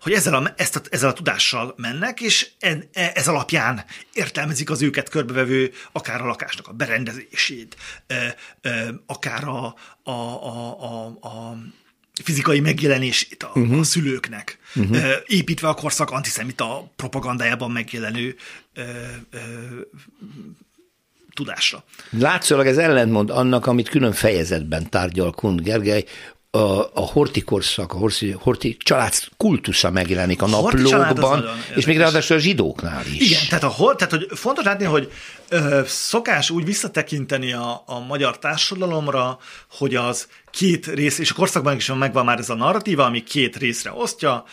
S3: hogy ezzel a, ezt a, ezzel a tudással mennek, és en, e, ez alapján értelmezik az őket körbevevő akár a lakásnak a berendezését, akár a, a, a, a, a fizikai megjelenését a, uh-huh. a szülőknek, uh-huh. építve a korszak antiszemita propagandájában megjelenő ö, ö, tudásra.
S2: Látszólag ez ellentmond annak, amit külön fejezetben tárgyal Kund Gergely, a, a horti korszak, a horti, horti család kultusza megjelenik a, a naplókban, és még ráadásul a zsidóknál is.
S3: Igen, tehát, a, hor, tehát hogy fontos látni, hogy ö, szokás úgy visszatekinteni a, a magyar társadalomra, hogy az két rész, és a korszakban is megvan már ez a narratíva, ami két részre osztja,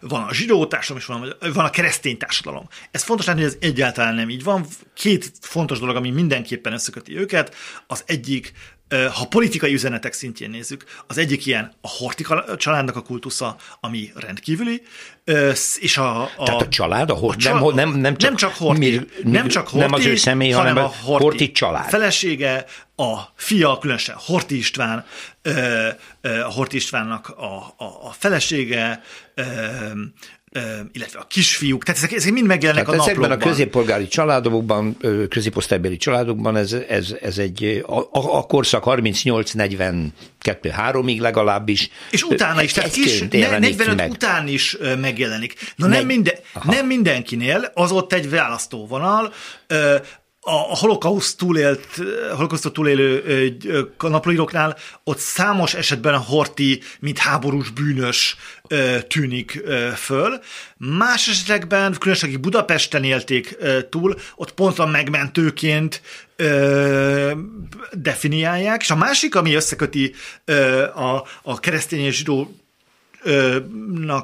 S3: van a zsidó társadalom, és van, van a keresztény társadalom. Ez fontos látni, hogy ez egyáltalán nem így van. Két fontos dolog, ami mindenképpen összeköti őket. Az egyik ha politikai üzenetek szintjén nézzük, az egyik ilyen a Hortika családnak a kultusza, ami rendkívüli, és a... a
S2: Tehát a család, a Horti, a nem, nem, nem, csak,
S3: nem csak Horti, mi, nem csak Horti,
S2: nem az ő személy, hanem, hanem a Horti, Horti család.
S3: Felesége, a fia, különösen Horti István, a Horti Istvánnak a, a, a felesége, illetve a kisfiúk, tehát ezek, ezek mind megjelennek tehát a naplókban.
S2: Ezekben a középpolgári családokban, középosztálybeli családokban ez, ez, ez egy, a, a korszak 38-42-3-ig legalábbis.
S3: És utána is, tehát kis, 45 meg. után is megjelenik. Na nem, minden, nem mindenkinél, az ott egy választóvonal, a holokauszt túlélt, holokausztot túlélő naplóíróknál ott számos esetben a Horti, mint háborús bűnös tűnik föl. Más esetekben, különösen akik Budapesten élték túl, ott pont a megmentőként definiálják, és a másik, ami összeköti a, a keresztény és zsidónak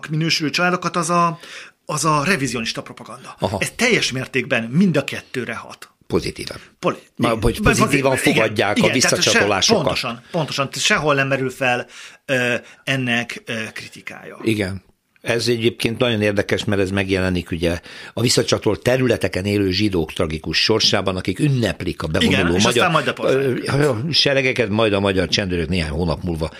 S3: minősülő családokat, az a, az a revizionista propaganda. Aha. Ez teljes mértékben mind a kettőre hat
S2: pozitívan. Poli- Már, hogy pozitívan fogadják igen, a visszacsatolásokat.
S3: Pontosan, pontosan. Sehol nem merül fel ö, ennek ö, kritikája.
S2: Igen. Ez egyébként nagyon érdekes, mert ez megjelenik ugye a visszacsatolt területeken élő zsidók tragikus sorsában, akik ünneplik a bevonuló
S3: Igen,
S2: magyar
S3: majd
S2: seregeket, majd a magyar csendőrök néhány hónap múlva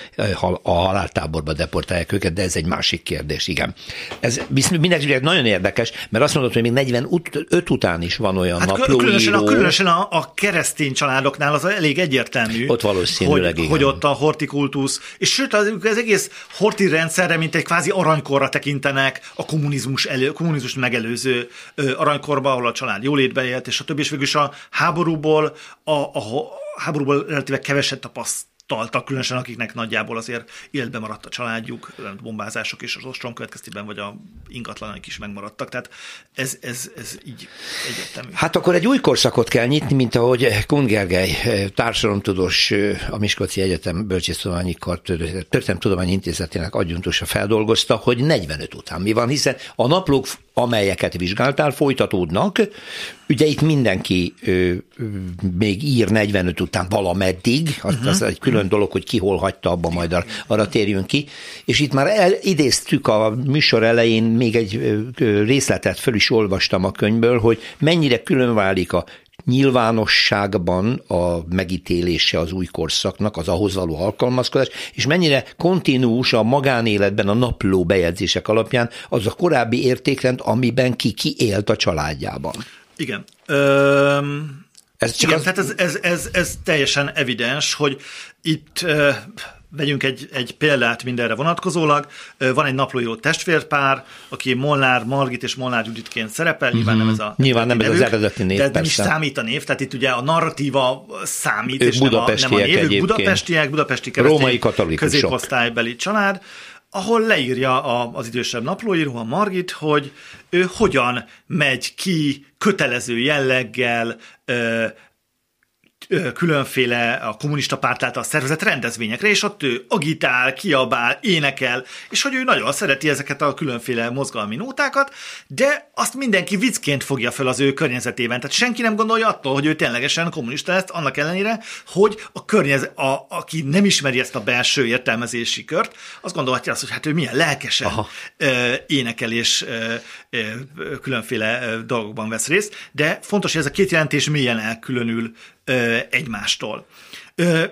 S2: a haláltáborba deportálják őket, de ez egy másik kérdés, igen. Ez mindenki nagyon érdekes, mert azt mondod, hogy még 45 után is van olyan hát naplóíró.
S3: Különösen, a, különösen a, a keresztény családoknál az elég egyértelmű.
S2: Ott valószínűleg,
S3: hogy, igen. hogy ott a hortikultusz, és sőt, az, az egész horti rendszerre, mint egy kvázi aranykorra tekintenek a kommunizmus, elő, kommunizmus megelőző aranykorba, ahol a család jólétbe élt, és a többi, és végül is a háborúból, a, a, a háborúból relatíve keveset tapaszt taltak, különösen akiknek nagyjából azért életben maradt a családjuk, bombázások és az ostrom következtében, vagy a ingatlanaik is megmaradtak. Tehát ez, ez, ez így egyértelmű.
S2: Hát akkor egy új korszakot kell nyitni, mint ahogy Kun Gergely, társadalomtudós, a Miskolci Egyetem Bölcsésztudományi Kart Történelmi Intézetének adjuntusa feldolgozta, hogy 45 után mi van, hiszen a naplók amelyeket vizsgáltál, folytatódnak. Ugye itt mindenki ö, még ír 45 után valameddig, az, uh-huh. az egy külön dolog, hogy ki hol hagyta abba, majd arra térjünk ki. És itt már el, idéztük a műsor elején, még egy részletet föl is olvastam a könyvből, hogy mennyire külön válik a nyilvánosságban a megítélése az új korszaknak, az ahhoz való alkalmazkodás, és mennyire kontinúus a magánéletben a napló bejegyzések alapján az a korábbi értékrend, amiben ki ki élt a családjában.
S3: Igen. Öm... Ez csak Igen, az... tehát ez, ez, ez, ez teljesen evidens, hogy itt vegyünk egy, egy példát mindenre vonatkozólag. Van egy naplóíró testvérpár, aki Molnár Margit és Molnár Juditként szerepel, uh-huh. nyilván nem ez a
S2: Nyilván nem ez az eredeti név,
S3: De nem is számít a név, tehát itt ugye a narratíva számít,
S2: ők és nem a, nem a név. Ők
S3: budapestiek, budapesti
S2: Római katolikusok.
S3: középosztálybeli család, ahol leírja a, az idősebb naplóíró, a Margit, hogy ő hogyan megy ki kötelező jelleggel ö, különféle a kommunista párt által szervezett rendezvényekre, és ott ő agitál, kiabál, énekel, és hogy ő nagyon szereti ezeket a különféle mozgalmi nótákat, de azt mindenki viccként fogja fel az ő környezetében. Tehát senki nem gondolja attól, hogy ő ténylegesen kommunista lesz, annak ellenére, hogy a környezet, a, aki nem ismeri ezt a belső értelmezési kört, azt gondolhatja azt, hogy hát ő milyen lelkesen Aha. énekel és különféle dolgokban vesz részt, de fontos, hogy ez a két jelentés mélyen elkülönül egymástól.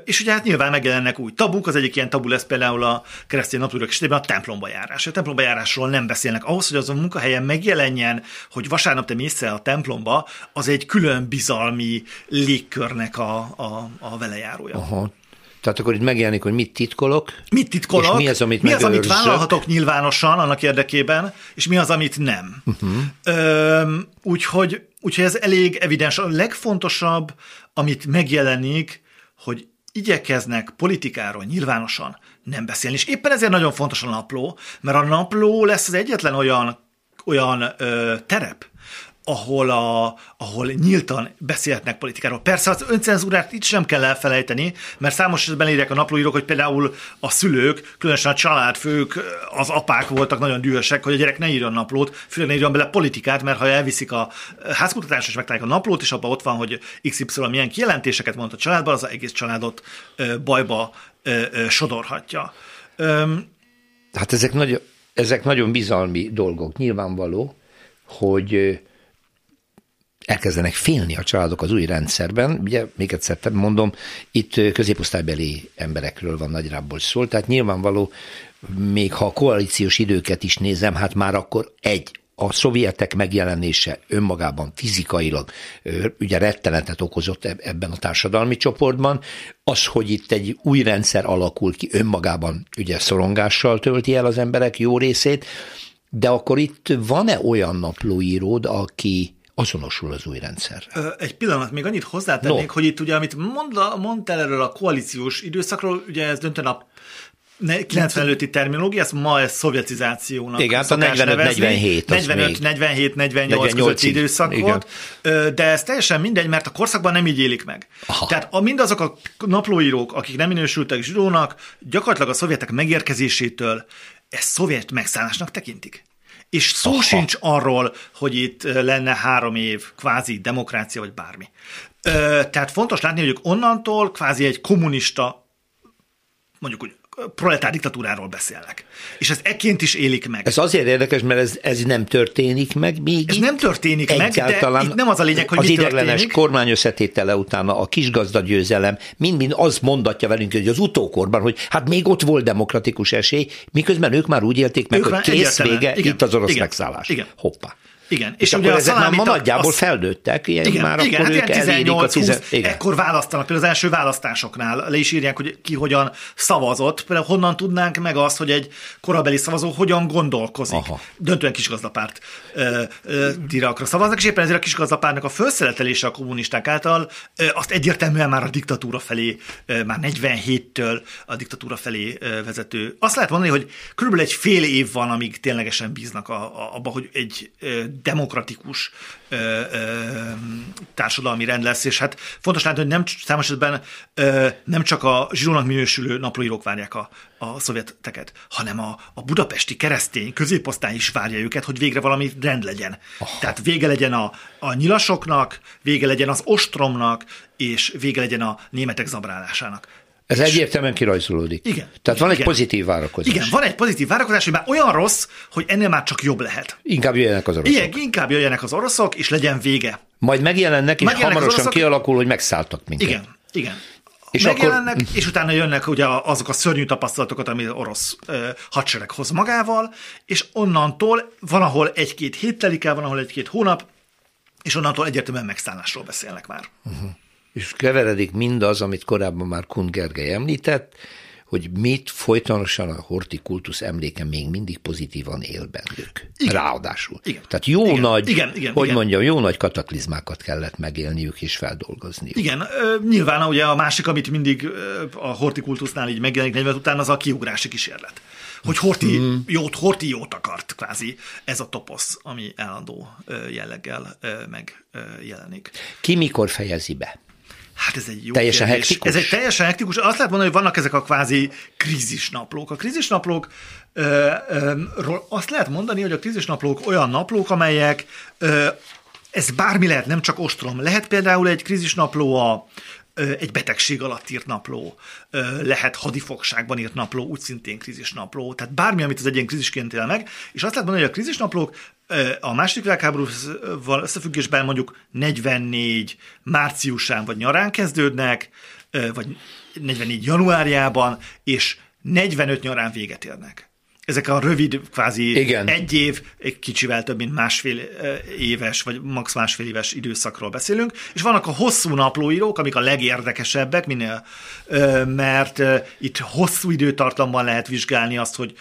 S3: És ugye hát nyilván megjelennek új tabuk, az egyik ilyen tabu lesz például a keresztény naplórak esetében a templomba járás. A templomba járásról nem beszélnek. Ahhoz, hogy az a munkahelyen megjelenjen, hogy vasárnap te mész el a templomba, az egy külön bizalmi légkörnek a, a, a velejárója.
S2: Aha. Tehát akkor itt megjelenik, hogy mit titkolok.
S3: Mit titkolok?
S2: És mi az, amit
S3: Mi az, amit vállalhatok nyilvánosan annak érdekében, és mi az, amit nem. Uh-huh. úgyhogy, úgyhogy ez elég evidens. A legfontosabb, amit megjelenik, hogy igyekeznek politikáról nyilvánosan nem beszélni. És éppen ezért nagyon fontos a napló, mert a napló lesz az egyetlen olyan, olyan ö, terep, ahol, a, ahol nyíltan beszélhetnek politikáról. Persze az öncenzúrát itt sem kell elfelejteni, mert számos esetben írják a naplóírók, hogy például a szülők, különösen a családfők, az apák voltak nagyon dühösek, hogy a gyerek ne írjon naplót, főleg ne írjon bele politikát, mert ha elviszik a házkutatásra és megtalálják a naplót, és abban ott van, hogy XY milyen kijelentéseket mond a családban, az egész családot bajba sodorhatja.
S2: Hát ezek, nagy, ezek nagyon bizalmi dolgok, nyilvánvaló, hogy elkezdenek félni a családok az új rendszerben. Ugye, még egyszer mondom, itt középosztálybeli emberekről van nagyjából szól, tehát nyilvánvaló, még ha a koalíciós időket is nézem, hát már akkor egy, a szovjetek megjelenése önmagában fizikailag ugye rettenetet okozott ebben a társadalmi csoportban. Az, hogy itt egy új rendszer alakul ki, önmagában ugye szorongással tölti el az emberek jó részét, de akkor itt van-e olyan naplóíród, aki azonosul az új rendszer.
S3: Egy pillanat, még annyit hozzátennék, no. hogy itt ugye, amit mond, mondtál erről a koalíciós időszakról, ugye ez döntően a 90 előtti terminológia, ez ma ez szovjetizációnak.
S2: Igen, hát a 45-47.
S3: 45-47, 48 közötti időszak igen. volt, de ez teljesen mindegy, mert a korszakban nem így élik meg. Aha. Tehát a, mindazok a naplóírók, akik nem minősültek zsidónak, gyakorlatilag a szovjetek megérkezésétől ezt szovjet megszállásnak tekintik és szó Aha. sincs arról, hogy itt lenne három év kvázi demokrácia, vagy bármi. Ö, tehát fontos látni, hogy ők onnantól kvázi egy kommunista, mondjuk úgy proletár diktatúráról beszélnek. És ez ekként is élik meg.
S2: Ez azért érdekes, mert ez, ez nem történik meg még
S3: Ez nem történik meg, de itt nem az a lényeg, hogy
S2: Az
S3: mi
S2: ideglenes kormány összetétele utána a kisgazda győzelem mind-mind az mondatja velünk, hogy az utókorban, hogy hát még ott volt demokratikus esély, miközben ők már úgy élték meg, ők hogy kész vége, igen, itt az orosz
S3: igen,
S2: megszállás.
S3: Igen.
S2: Hoppá.
S3: Igen.
S2: És, és akkor ezek már ma nagyjából az... feldőttek, ilyen
S3: igen,
S2: már
S3: igen,
S2: akkor
S3: hát
S2: ők 18, 20, a
S3: igen. Ekkor választanak, például az első választásoknál le is írják, hogy ki hogyan szavazott, például honnan tudnánk meg azt, hogy egy korabeli szavazó hogyan gondolkozik. Aha. Döntően kisgazdapárt tirakra szavaznak, és éppen ezért a kisgazdapártnak a felszeletelése a kommunisták által ö, azt egyértelműen már a diktatúra felé, ö, már 47-től a diktatúra felé ö, vezető. Azt lehet mondani, hogy körülbelül egy fél év van, amíg ténylegesen bíznak a, a, abba, hogy egy demokratikus ö, ö, társadalmi rend lesz, és hát fontos látni, hogy nem számos esetben ö, nem csak a zsidónak minősülő naplóírók várják a, a szovjeteket, hanem a, a budapesti keresztény középosztály is várja őket, hogy végre valami rend legyen. Oh. Tehát vége legyen a, a nyilasoknak, vége legyen az ostromnak, és vége legyen a németek zabrálásának.
S2: Ez és egyértelműen kirajzolódik.
S3: Igen.
S2: Tehát van
S3: igen.
S2: egy pozitív várakozás.
S3: Igen, van egy pozitív várakozás, hogy már olyan rossz, hogy ennél már csak jobb lehet.
S2: Inkább jöjjenek az oroszok.
S3: Igen, inkább jöjjenek az oroszok, és legyen vége.
S2: Majd megjelennek, és
S3: Megjelennek
S2: hamarosan
S3: oroszok-
S2: kialakul, hogy megszálltak minket.
S3: Igen, igen.
S2: És
S3: Megjelennek, akkor... és utána jönnek ugye azok a szörnyű tapasztalatokat, amit az orosz ö, hadsereg hoz magával, és onnantól van, ahol egy-két hét telik el, van, ahol egy-két hónap, és onnantól egyértelműen megszállásról beszélnek már.
S2: És keveredik mindaz, amit korábban már Kun Gergely említett, hogy mit folytonosan a hortikultusz emléke még mindig pozitívan él bennük.
S3: Igen.
S2: Ráadásul.
S3: Igen.
S2: Tehát jó
S3: Igen.
S2: nagy,
S3: Igen, igen,
S2: hogy
S3: igen.
S2: mondjam, jó nagy kataklizmákat kellett megélniük és feldolgozniuk.
S3: Igen, nyilván ugye a másik, amit mindig a hortikultusznál így megjelenik 40 után, az a kiugrási kísérlet. Hogy Horti hmm. jót, Horti jót akart, kvázi. Ez a toposz, ami állandó jelleggel megjelenik.
S2: Ki mikor fejezi be?
S3: Hát ez egy jó
S2: Teljesen
S3: kérdés.
S2: hektikus?
S3: Ez egy teljesen hektikus. Azt lehet mondani, hogy vannak ezek a kvázi krízisnaplók. A krízisnaplók ö, ö, ról azt lehet mondani, hogy a krízisnaplók olyan naplók, amelyek ö, ez bármi lehet, nem csak ostrom. Lehet például egy krízisnapló a egy betegség alatt írt napló, lehet hadifogságban írt napló, úgy szintén krízisnapló, tehát bármi, amit az egyén krízisként él meg, és azt lehet mondani, hogy a krízisnaplók a második világháborúval összefüggésben mondjuk 44 márciusán vagy nyarán kezdődnek, vagy 44 januárjában, és 45 nyarán véget érnek ezek a rövid, kvázi
S2: Igen.
S3: egy év, egy kicsivel több, mint másfél éves, vagy max másfél éves időszakról beszélünk, és vannak a hosszú naplóírók, amik a legérdekesebbek, minél, mert itt hosszú időtartamban lehet vizsgálni azt, hogy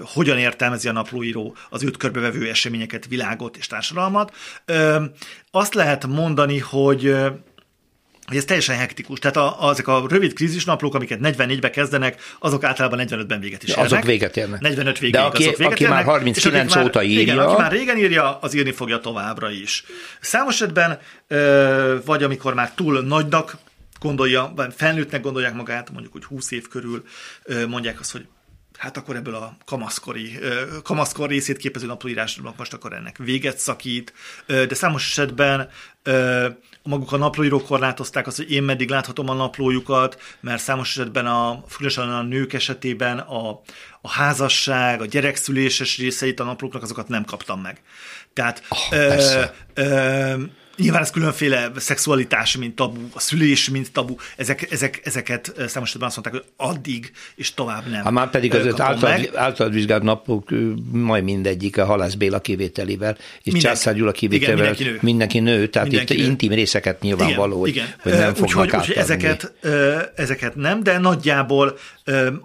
S3: hogyan értelmezi a naplóíró az őt körbevevő eseményeket, világot és társadalmat. Azt lehet mondani, hogy hogy ez teljesen hektikus. Tehát a, azok a rövid krízisnaplók, amiket 44-be kezdenek, azok általában 45-ben véget is érnek.
S2: Azok véget érnek.
S3: 45 végig
S2: De aki,
S3: azok véget
S2: aki
S3: érnek,
S2: már 39
S3: már,
S2: óta írja...
S3: Igen, aki már régen írja, az írni fogja továbbra is. Számos esetben, vagy amikor már túl nagynak gondolja, vagy felnőttnek gondolják magát, mondjuk úgy 20 év körül, mondják azt, hogy hát akkor ebből a kamaszkori, kamaszkor részét képező naplóírásnak most akkor ennek véget szakít, de számos esetben maguk a naplóírók korlátozták azt, hogy én meddig láthatom a naplójukat, mert számos esetben a, különösen a nők esetében a, a házasság, a gyerekszüléses részeit a naplóknak azokat nem kaptam meg. Tehát oh, ö, ö, Nyilván ez különféle szexualitás, mint tabu, a szülés, mint tabu, ezek, ezek, ezeket számos esetben azt mondták, hogy addig és tovább nem.
S2: Ha már pedig az általad, általad vizsgált napok majd mindegyik a Halász Béla kivételével, és Császár Gyula kivételével mindenki nő. mindenki nő, tehát mindenki itt nő. intim részeket nyilvánvaló, igen, igen. hogy nem fognak
S3: úgyhogy, úgyhogy ezeket, ezeket nem, de nagyjából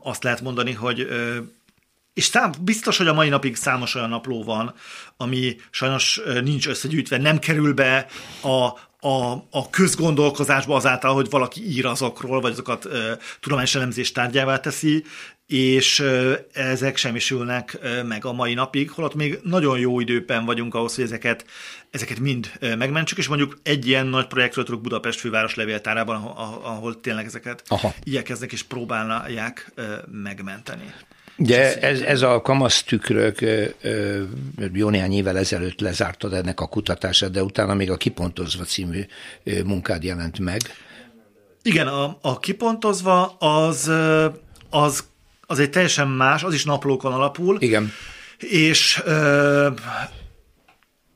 S3: azt lehet mondani, hogy és szám, biztos, hogy a mai napig számos olyan napló van, ami sajnos nincs összegyűjtve, nem kerül be a, a, a közgondolkozásba azáltal, hogy valaki ír azokról, vagy azokat e, tudományos elemzés tárgyává teszi, és e, ezek semmisülnek e, meg a mai napig, holott még nagyon jó időben vagyunk ahhoz, hogy ezeket, ezeket mind e, megmentsük, és mondjuk egy ilyen nagy projektről tudok Budapest főváros levéltárában, ahol, ahol tényleg ezeket Aha. igyekeznek és próbálják e, megmenteni.
S2: Ugye ez, ez a kamasz tükrök jó néhány évvel ezelőtt lezártad ennek a kutatását, de utána még a Kipontozva című munkád jelent meg.
S3: Igen, a, a Kipontozva az, az, az egy teljesen más, az is naplókon alapul.
S2: Igen.
S3: És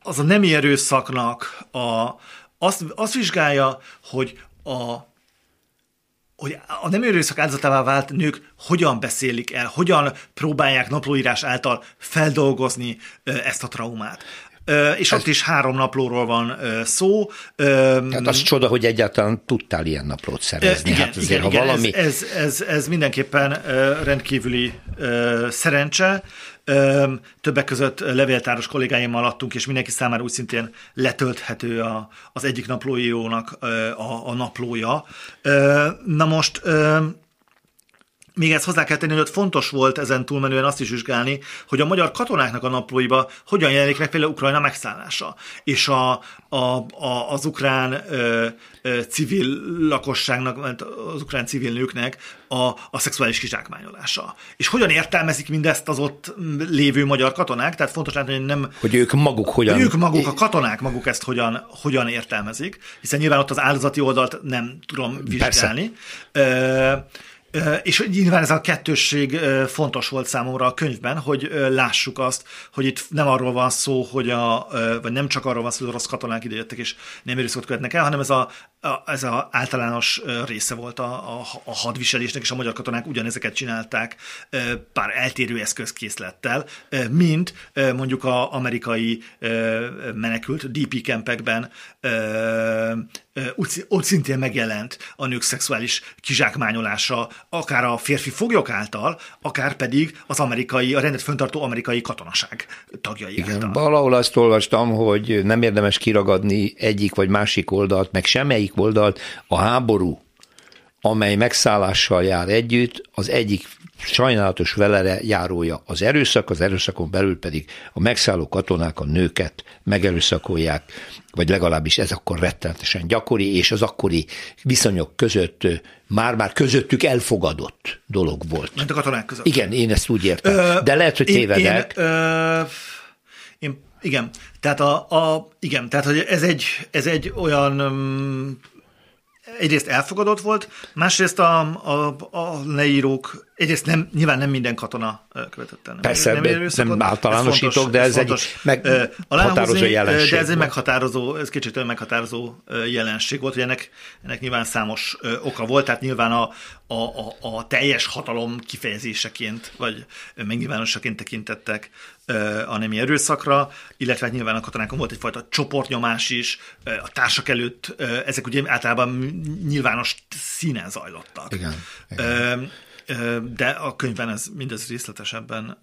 S3: az a nemi erőszaknak a, azt, azt vizsgálja, hogy a hogy a nem erőszak áldozatává vált nők hogyan beszélik el, hogyan próbálják naplóírás által feldolgozni ezt a traumát. És Ez... ott is három naplóról van szó.
S2: Tehát az csoda, hogy egyáltalán tudtál ilyen naplót szerezni.
S3: Igen, hát azért, igen, ha igen valami... ez, ez, ez, ez mindenképpen rendkívüli szerencse. Többek között levéltáros kollégáimmal adtunk, és mindenki számára úgy szintén letölthető a, az egyik naplóírónak a, a naplója. Na most még ezt hozzá kell tenni, hogy ott fontos volt ezen túlmenően azt is vizsgálni, hogy a magyar katonáknak a naplóiba hogyan jelenik meg például Ukrajna megszállása, és a, a, a, az ukrán ö, ö, civil lakosságnak, az ukrán civil nőknek a, a szexuális kizsákmányolása. És hogyan értelmezik mindezt az ott lévő magyar katonák, tehát fontos látni, hogy nem...
S2: Hogy ők maguk hogyan... Hogy
S3: ők maguk, a katonák maguk ezt hogyan, hogyan értelmezik, hiszen nyilván ott az áldozati oldalt nem tudom vizsgálni. Persze. És nyilván ez a kettősség fontos volt számomra a könyvben, hogy lássuk azt, hogy itt nem arról van szó, hogy a, vagy nem csak arról van szó, hogy orosz katonák idejöttek és nem erőszakot követnek el, hanem ez a, a, ez a általános része volt a, a, a hadviselésnek, és a magyar katonák ugyanezeket csinálták pár eltérő eszközkészlettel, mint mondjuk az amerikai menekült DP kempekben ott szintén megjelent a nők szexuális kizsákmányolása, akár a férfi foglyok által, akár pedig az amerikai, a rendet föntartó amerikai katonaság tagjai
S2: Igen,
S3: által.
S2: valahol azt olvastam, hogy nem érdemes kiragadni egyik vagy másik oldalt, meg semmelyik oldalt, a háború, amely megszállással jár együtt, az egyik sajnálatos velere járója az erőszak, az erőszakon belül pedig a megszálló katonák a nőket megerőszakolják, vagy legalábbis ez akkor rettenetesen gyakori, és az akkori viszonyok között már-már közöttük elfogadott dolog volt.
S3: Mint a katonák között.
S2: Igen, én ezt úgy értem. Ö, De lehet, hogy tévedek.
S3: Én, ö, én, igen, tehát a, a, igen, tehát hogy ez egy, ez egy olyan um, egyrészt elfogadott volt, másrészt a, a, a leírók Egyrészt nem, nyilván nem minden katona követett el.
S2: Persze, nem, nem, nem általánosítok, ez fontos, de ez, ez egy meghatározó jelenség.
S3: De ez egy meghatározó, ez kicsit olyan meghatározó jelenség volt, hogy ennek, ennek nyilván számos oka volt, tehát nyilván a, a, a, a teljes hatalom kifejezéseként, vagy megnyilvánosaként tekintettek a nemi erőszakra, illetve hát nyilván a katonákon volt egyfajta csoportnyomás is, a társak előtt, ezek ugye általában nyilvános színen zajlottak.
S2: Igen. igen
S3: de a könyvben ez mindez részletesebben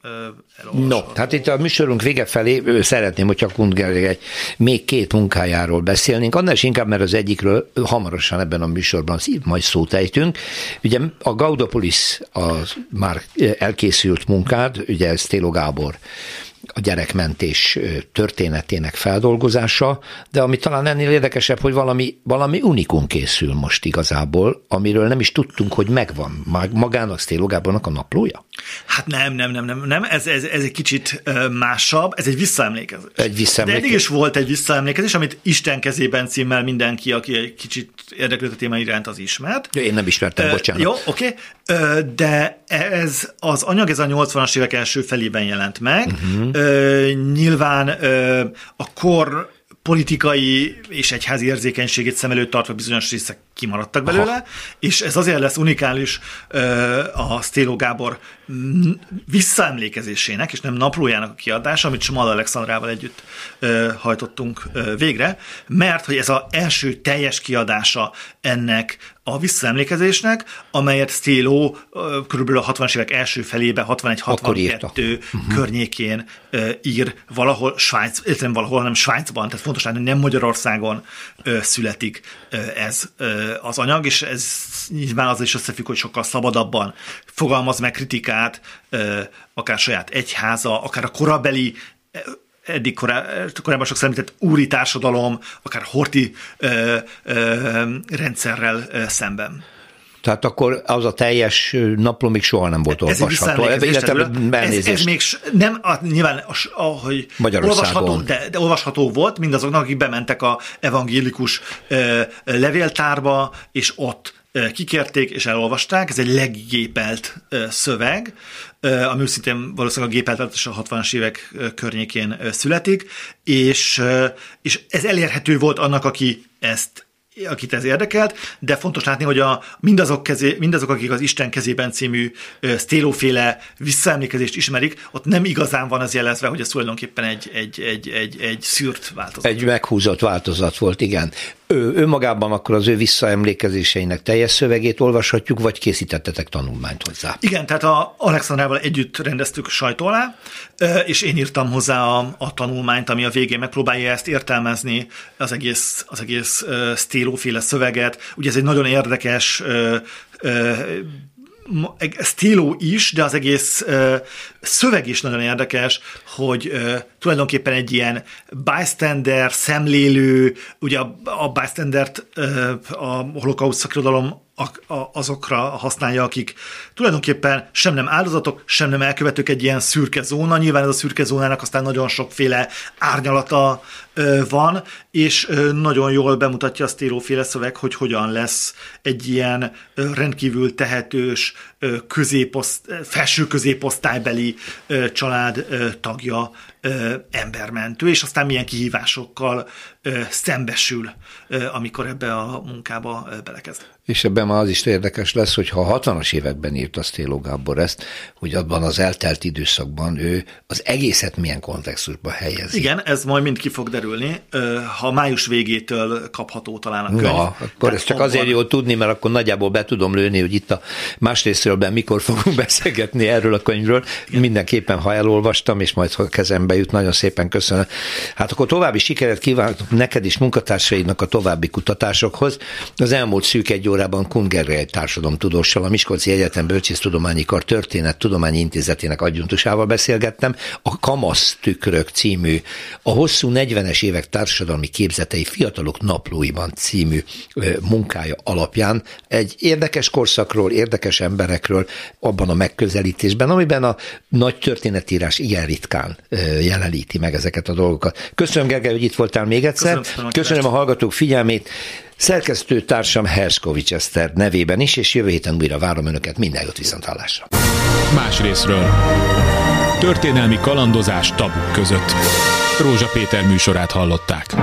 S3: elolvasható.
S2: No, hát itt a műsorunk vége felé szeretném, hogyha Kundger egy még két munkájáról beszélnénk, annál is inkább, mert az egyikről hamarosan ebben a műsorban majd szót ejtünk. Ugye a Gaudopolis az már elkészült munkád, ugye ez Télo Gábor a gyerekmentés történetének feldolgozása, de ami talán ennél érdekesebb, hogy valami, valami unikum készül most igazából, amiről nem is tudtunk, hogy megvan magának Sztélo Gábornak a naplója?
S3: Hát nem, nem, nem, nem, nem. Ez, ez, ez egy kicsit másabb, ez egy visszaemlékezés.
S2: Egy visszaemlékezés.
S3: De eddig is volt egy visszaemlékezés, amit Isten kezében címmel mindenki, aki egy kicsit érdeklődött a téma iránt, az ismert.
S2: Én nem ismertem, bocsánat.
S3: Jó, oké. Okay. De ez az anyag, ez a 80-as évek első felében jelent meg. Uh-huh nyilván a kor politikai és egyházi érzékenységét szem előtt tartva bizonyos részek kimaradtak belőle, Aha. és ez azért lesz unikális a Stélo Gábor visszaemlékezésének, és nem naplójának a kiadása, amit Samal Alexandrával együtt hajtottunk végre, mert hogy ez az első teljes kiadása ennek a visszaemlékezésnek, amelyet Stélo körülbelül a 60-as évek első felébe, 61-62 uh-huh. környékén ír valahol Svájc, illetve valahol nem Svájcban, tehát fontos látni, hogy nem Magyarországon születik ez az anyag, és ez nyilván az is összefügg, hogy sokkal szabadabban fogalmaz meg kritikát, akár saját egyháza, akár a korabeli eddig korá, korábban sokszor említett úri társadalom, akár horti ö, ö, rendszerrel ö, szemben.
S2: Tehát akkor az a teljes napló még soha nem volt olvasható. Ez,
S3: ez, ez még nem, nyilván, ahogy olvasható, de, de olvasható volt mindazoknak, akik bementek a evangélikus levéltárba, és ott kikérték és elolvasták. Ez egy leggépelt szöveg, ami szintén valószínűleg a gépelt és a 60-as évek környékén születik, és, és ez elérhető volt annak, aki ezt akit ez érdekelt, de fontos látni, hogy a, mindazok, kezé, mindazok, akik az Isten kezében című Stélóféle visszaemlékezést ismerik, ott nem igazán van az jelezve, hogy ez tulajdonképpen egy, egy, egy, egy, egy szűrt változat.
S2: Egy meghúzott változat volt, igen. Ő, önmagában akkor az ő visszaemlékezéseinek teljes szövegét olvashatjuk, vagy készítettetek tanulmányt hozzá?
S3: Igen, tehát a Alexandrával együtt rendeztük sajtó alá, és én írtam hozzá a, a tanulmányt, ami a végén megpróbálja ezt értelmezni, az egész, az egész stélóféle szöveget. Ugye ez egy nagyon érdekes stíló is, de az egész uh, szöveg is nagyon érdekes, hogy uh, tulajdonképpen egy ilyen bystander, szemlélő, ugye a, a bystander-t uh, a holokauszt szakirodalom azokra használja, akik tulajdonképpen sem nem áldozatok, sem nem elkövetők egy ilyen szürke zóna. Nyilván ez a szürke zónának aztán nagyon sokféle árnyalata van, és nagyon jól bemutatja a stíróféle szöveg, hogy hogyan lesz egy ilyen rendkívül tehetős, középoszt, felső középosztálybeli család tagja embermentő, és aztán milyen kihívásokkal szembesül, amikor ebbe a munkába belekezd.
S2: És ebben már az is érdekes lesz, hogy ha a 60-as években írt a Sztéló Gábor ezt, hogy abban az eltelt időszakban ő az egészet milyen kontextusba helyezi.
S3: Igen, ez majd mind ki fog derülni, ha május végétől kapható talán a könyv.
S2: Na, akkor ez csak abban... azért jó tudni, mert akkor nagyjából be tudom lőni, hogy itt a másrésztről mikor fogunk <laughs> beszélgetni erről a könyvről. Igen. Mindenképpen, ha elolvastam, és majd ha kezembe jut, nagyon szépen köszönöm. Hát akkor további sikeret kívánok neked is munkatársaidnak a további kutatásokhoz. Az elmúlt szűk egy órában Kungerre társadalomtudóssal, a Miskolci Egyetem Bölcsésztudományi Kar Történet Tudományi Intézetének adjuntusával beszélgettem. A Kamasz tükrök című, a hosszú 40-es évek társadalmi képzetei fiatalok naplóiban című munkája alapján egy érdekes korszakról, érdekes emberekről abban a megközelítésben, amiben a nagy történetírás ilyen ritkán jeleníti meg ezeket a dolgokat. Köszönöm, Gergely, hogy itt voltál még egyszer.
S3: Köszönöm,
S2: Köszönöm a hallgatók figyelmét. Szerkesztő társam Herskovics Eszter nevében is, és jövő héten újra várom Önöket. Minden jót viszont hallásra.
S1: Más részről. Történelmi kalandozás tabuk között. Rózsa Péter műsorát hallották.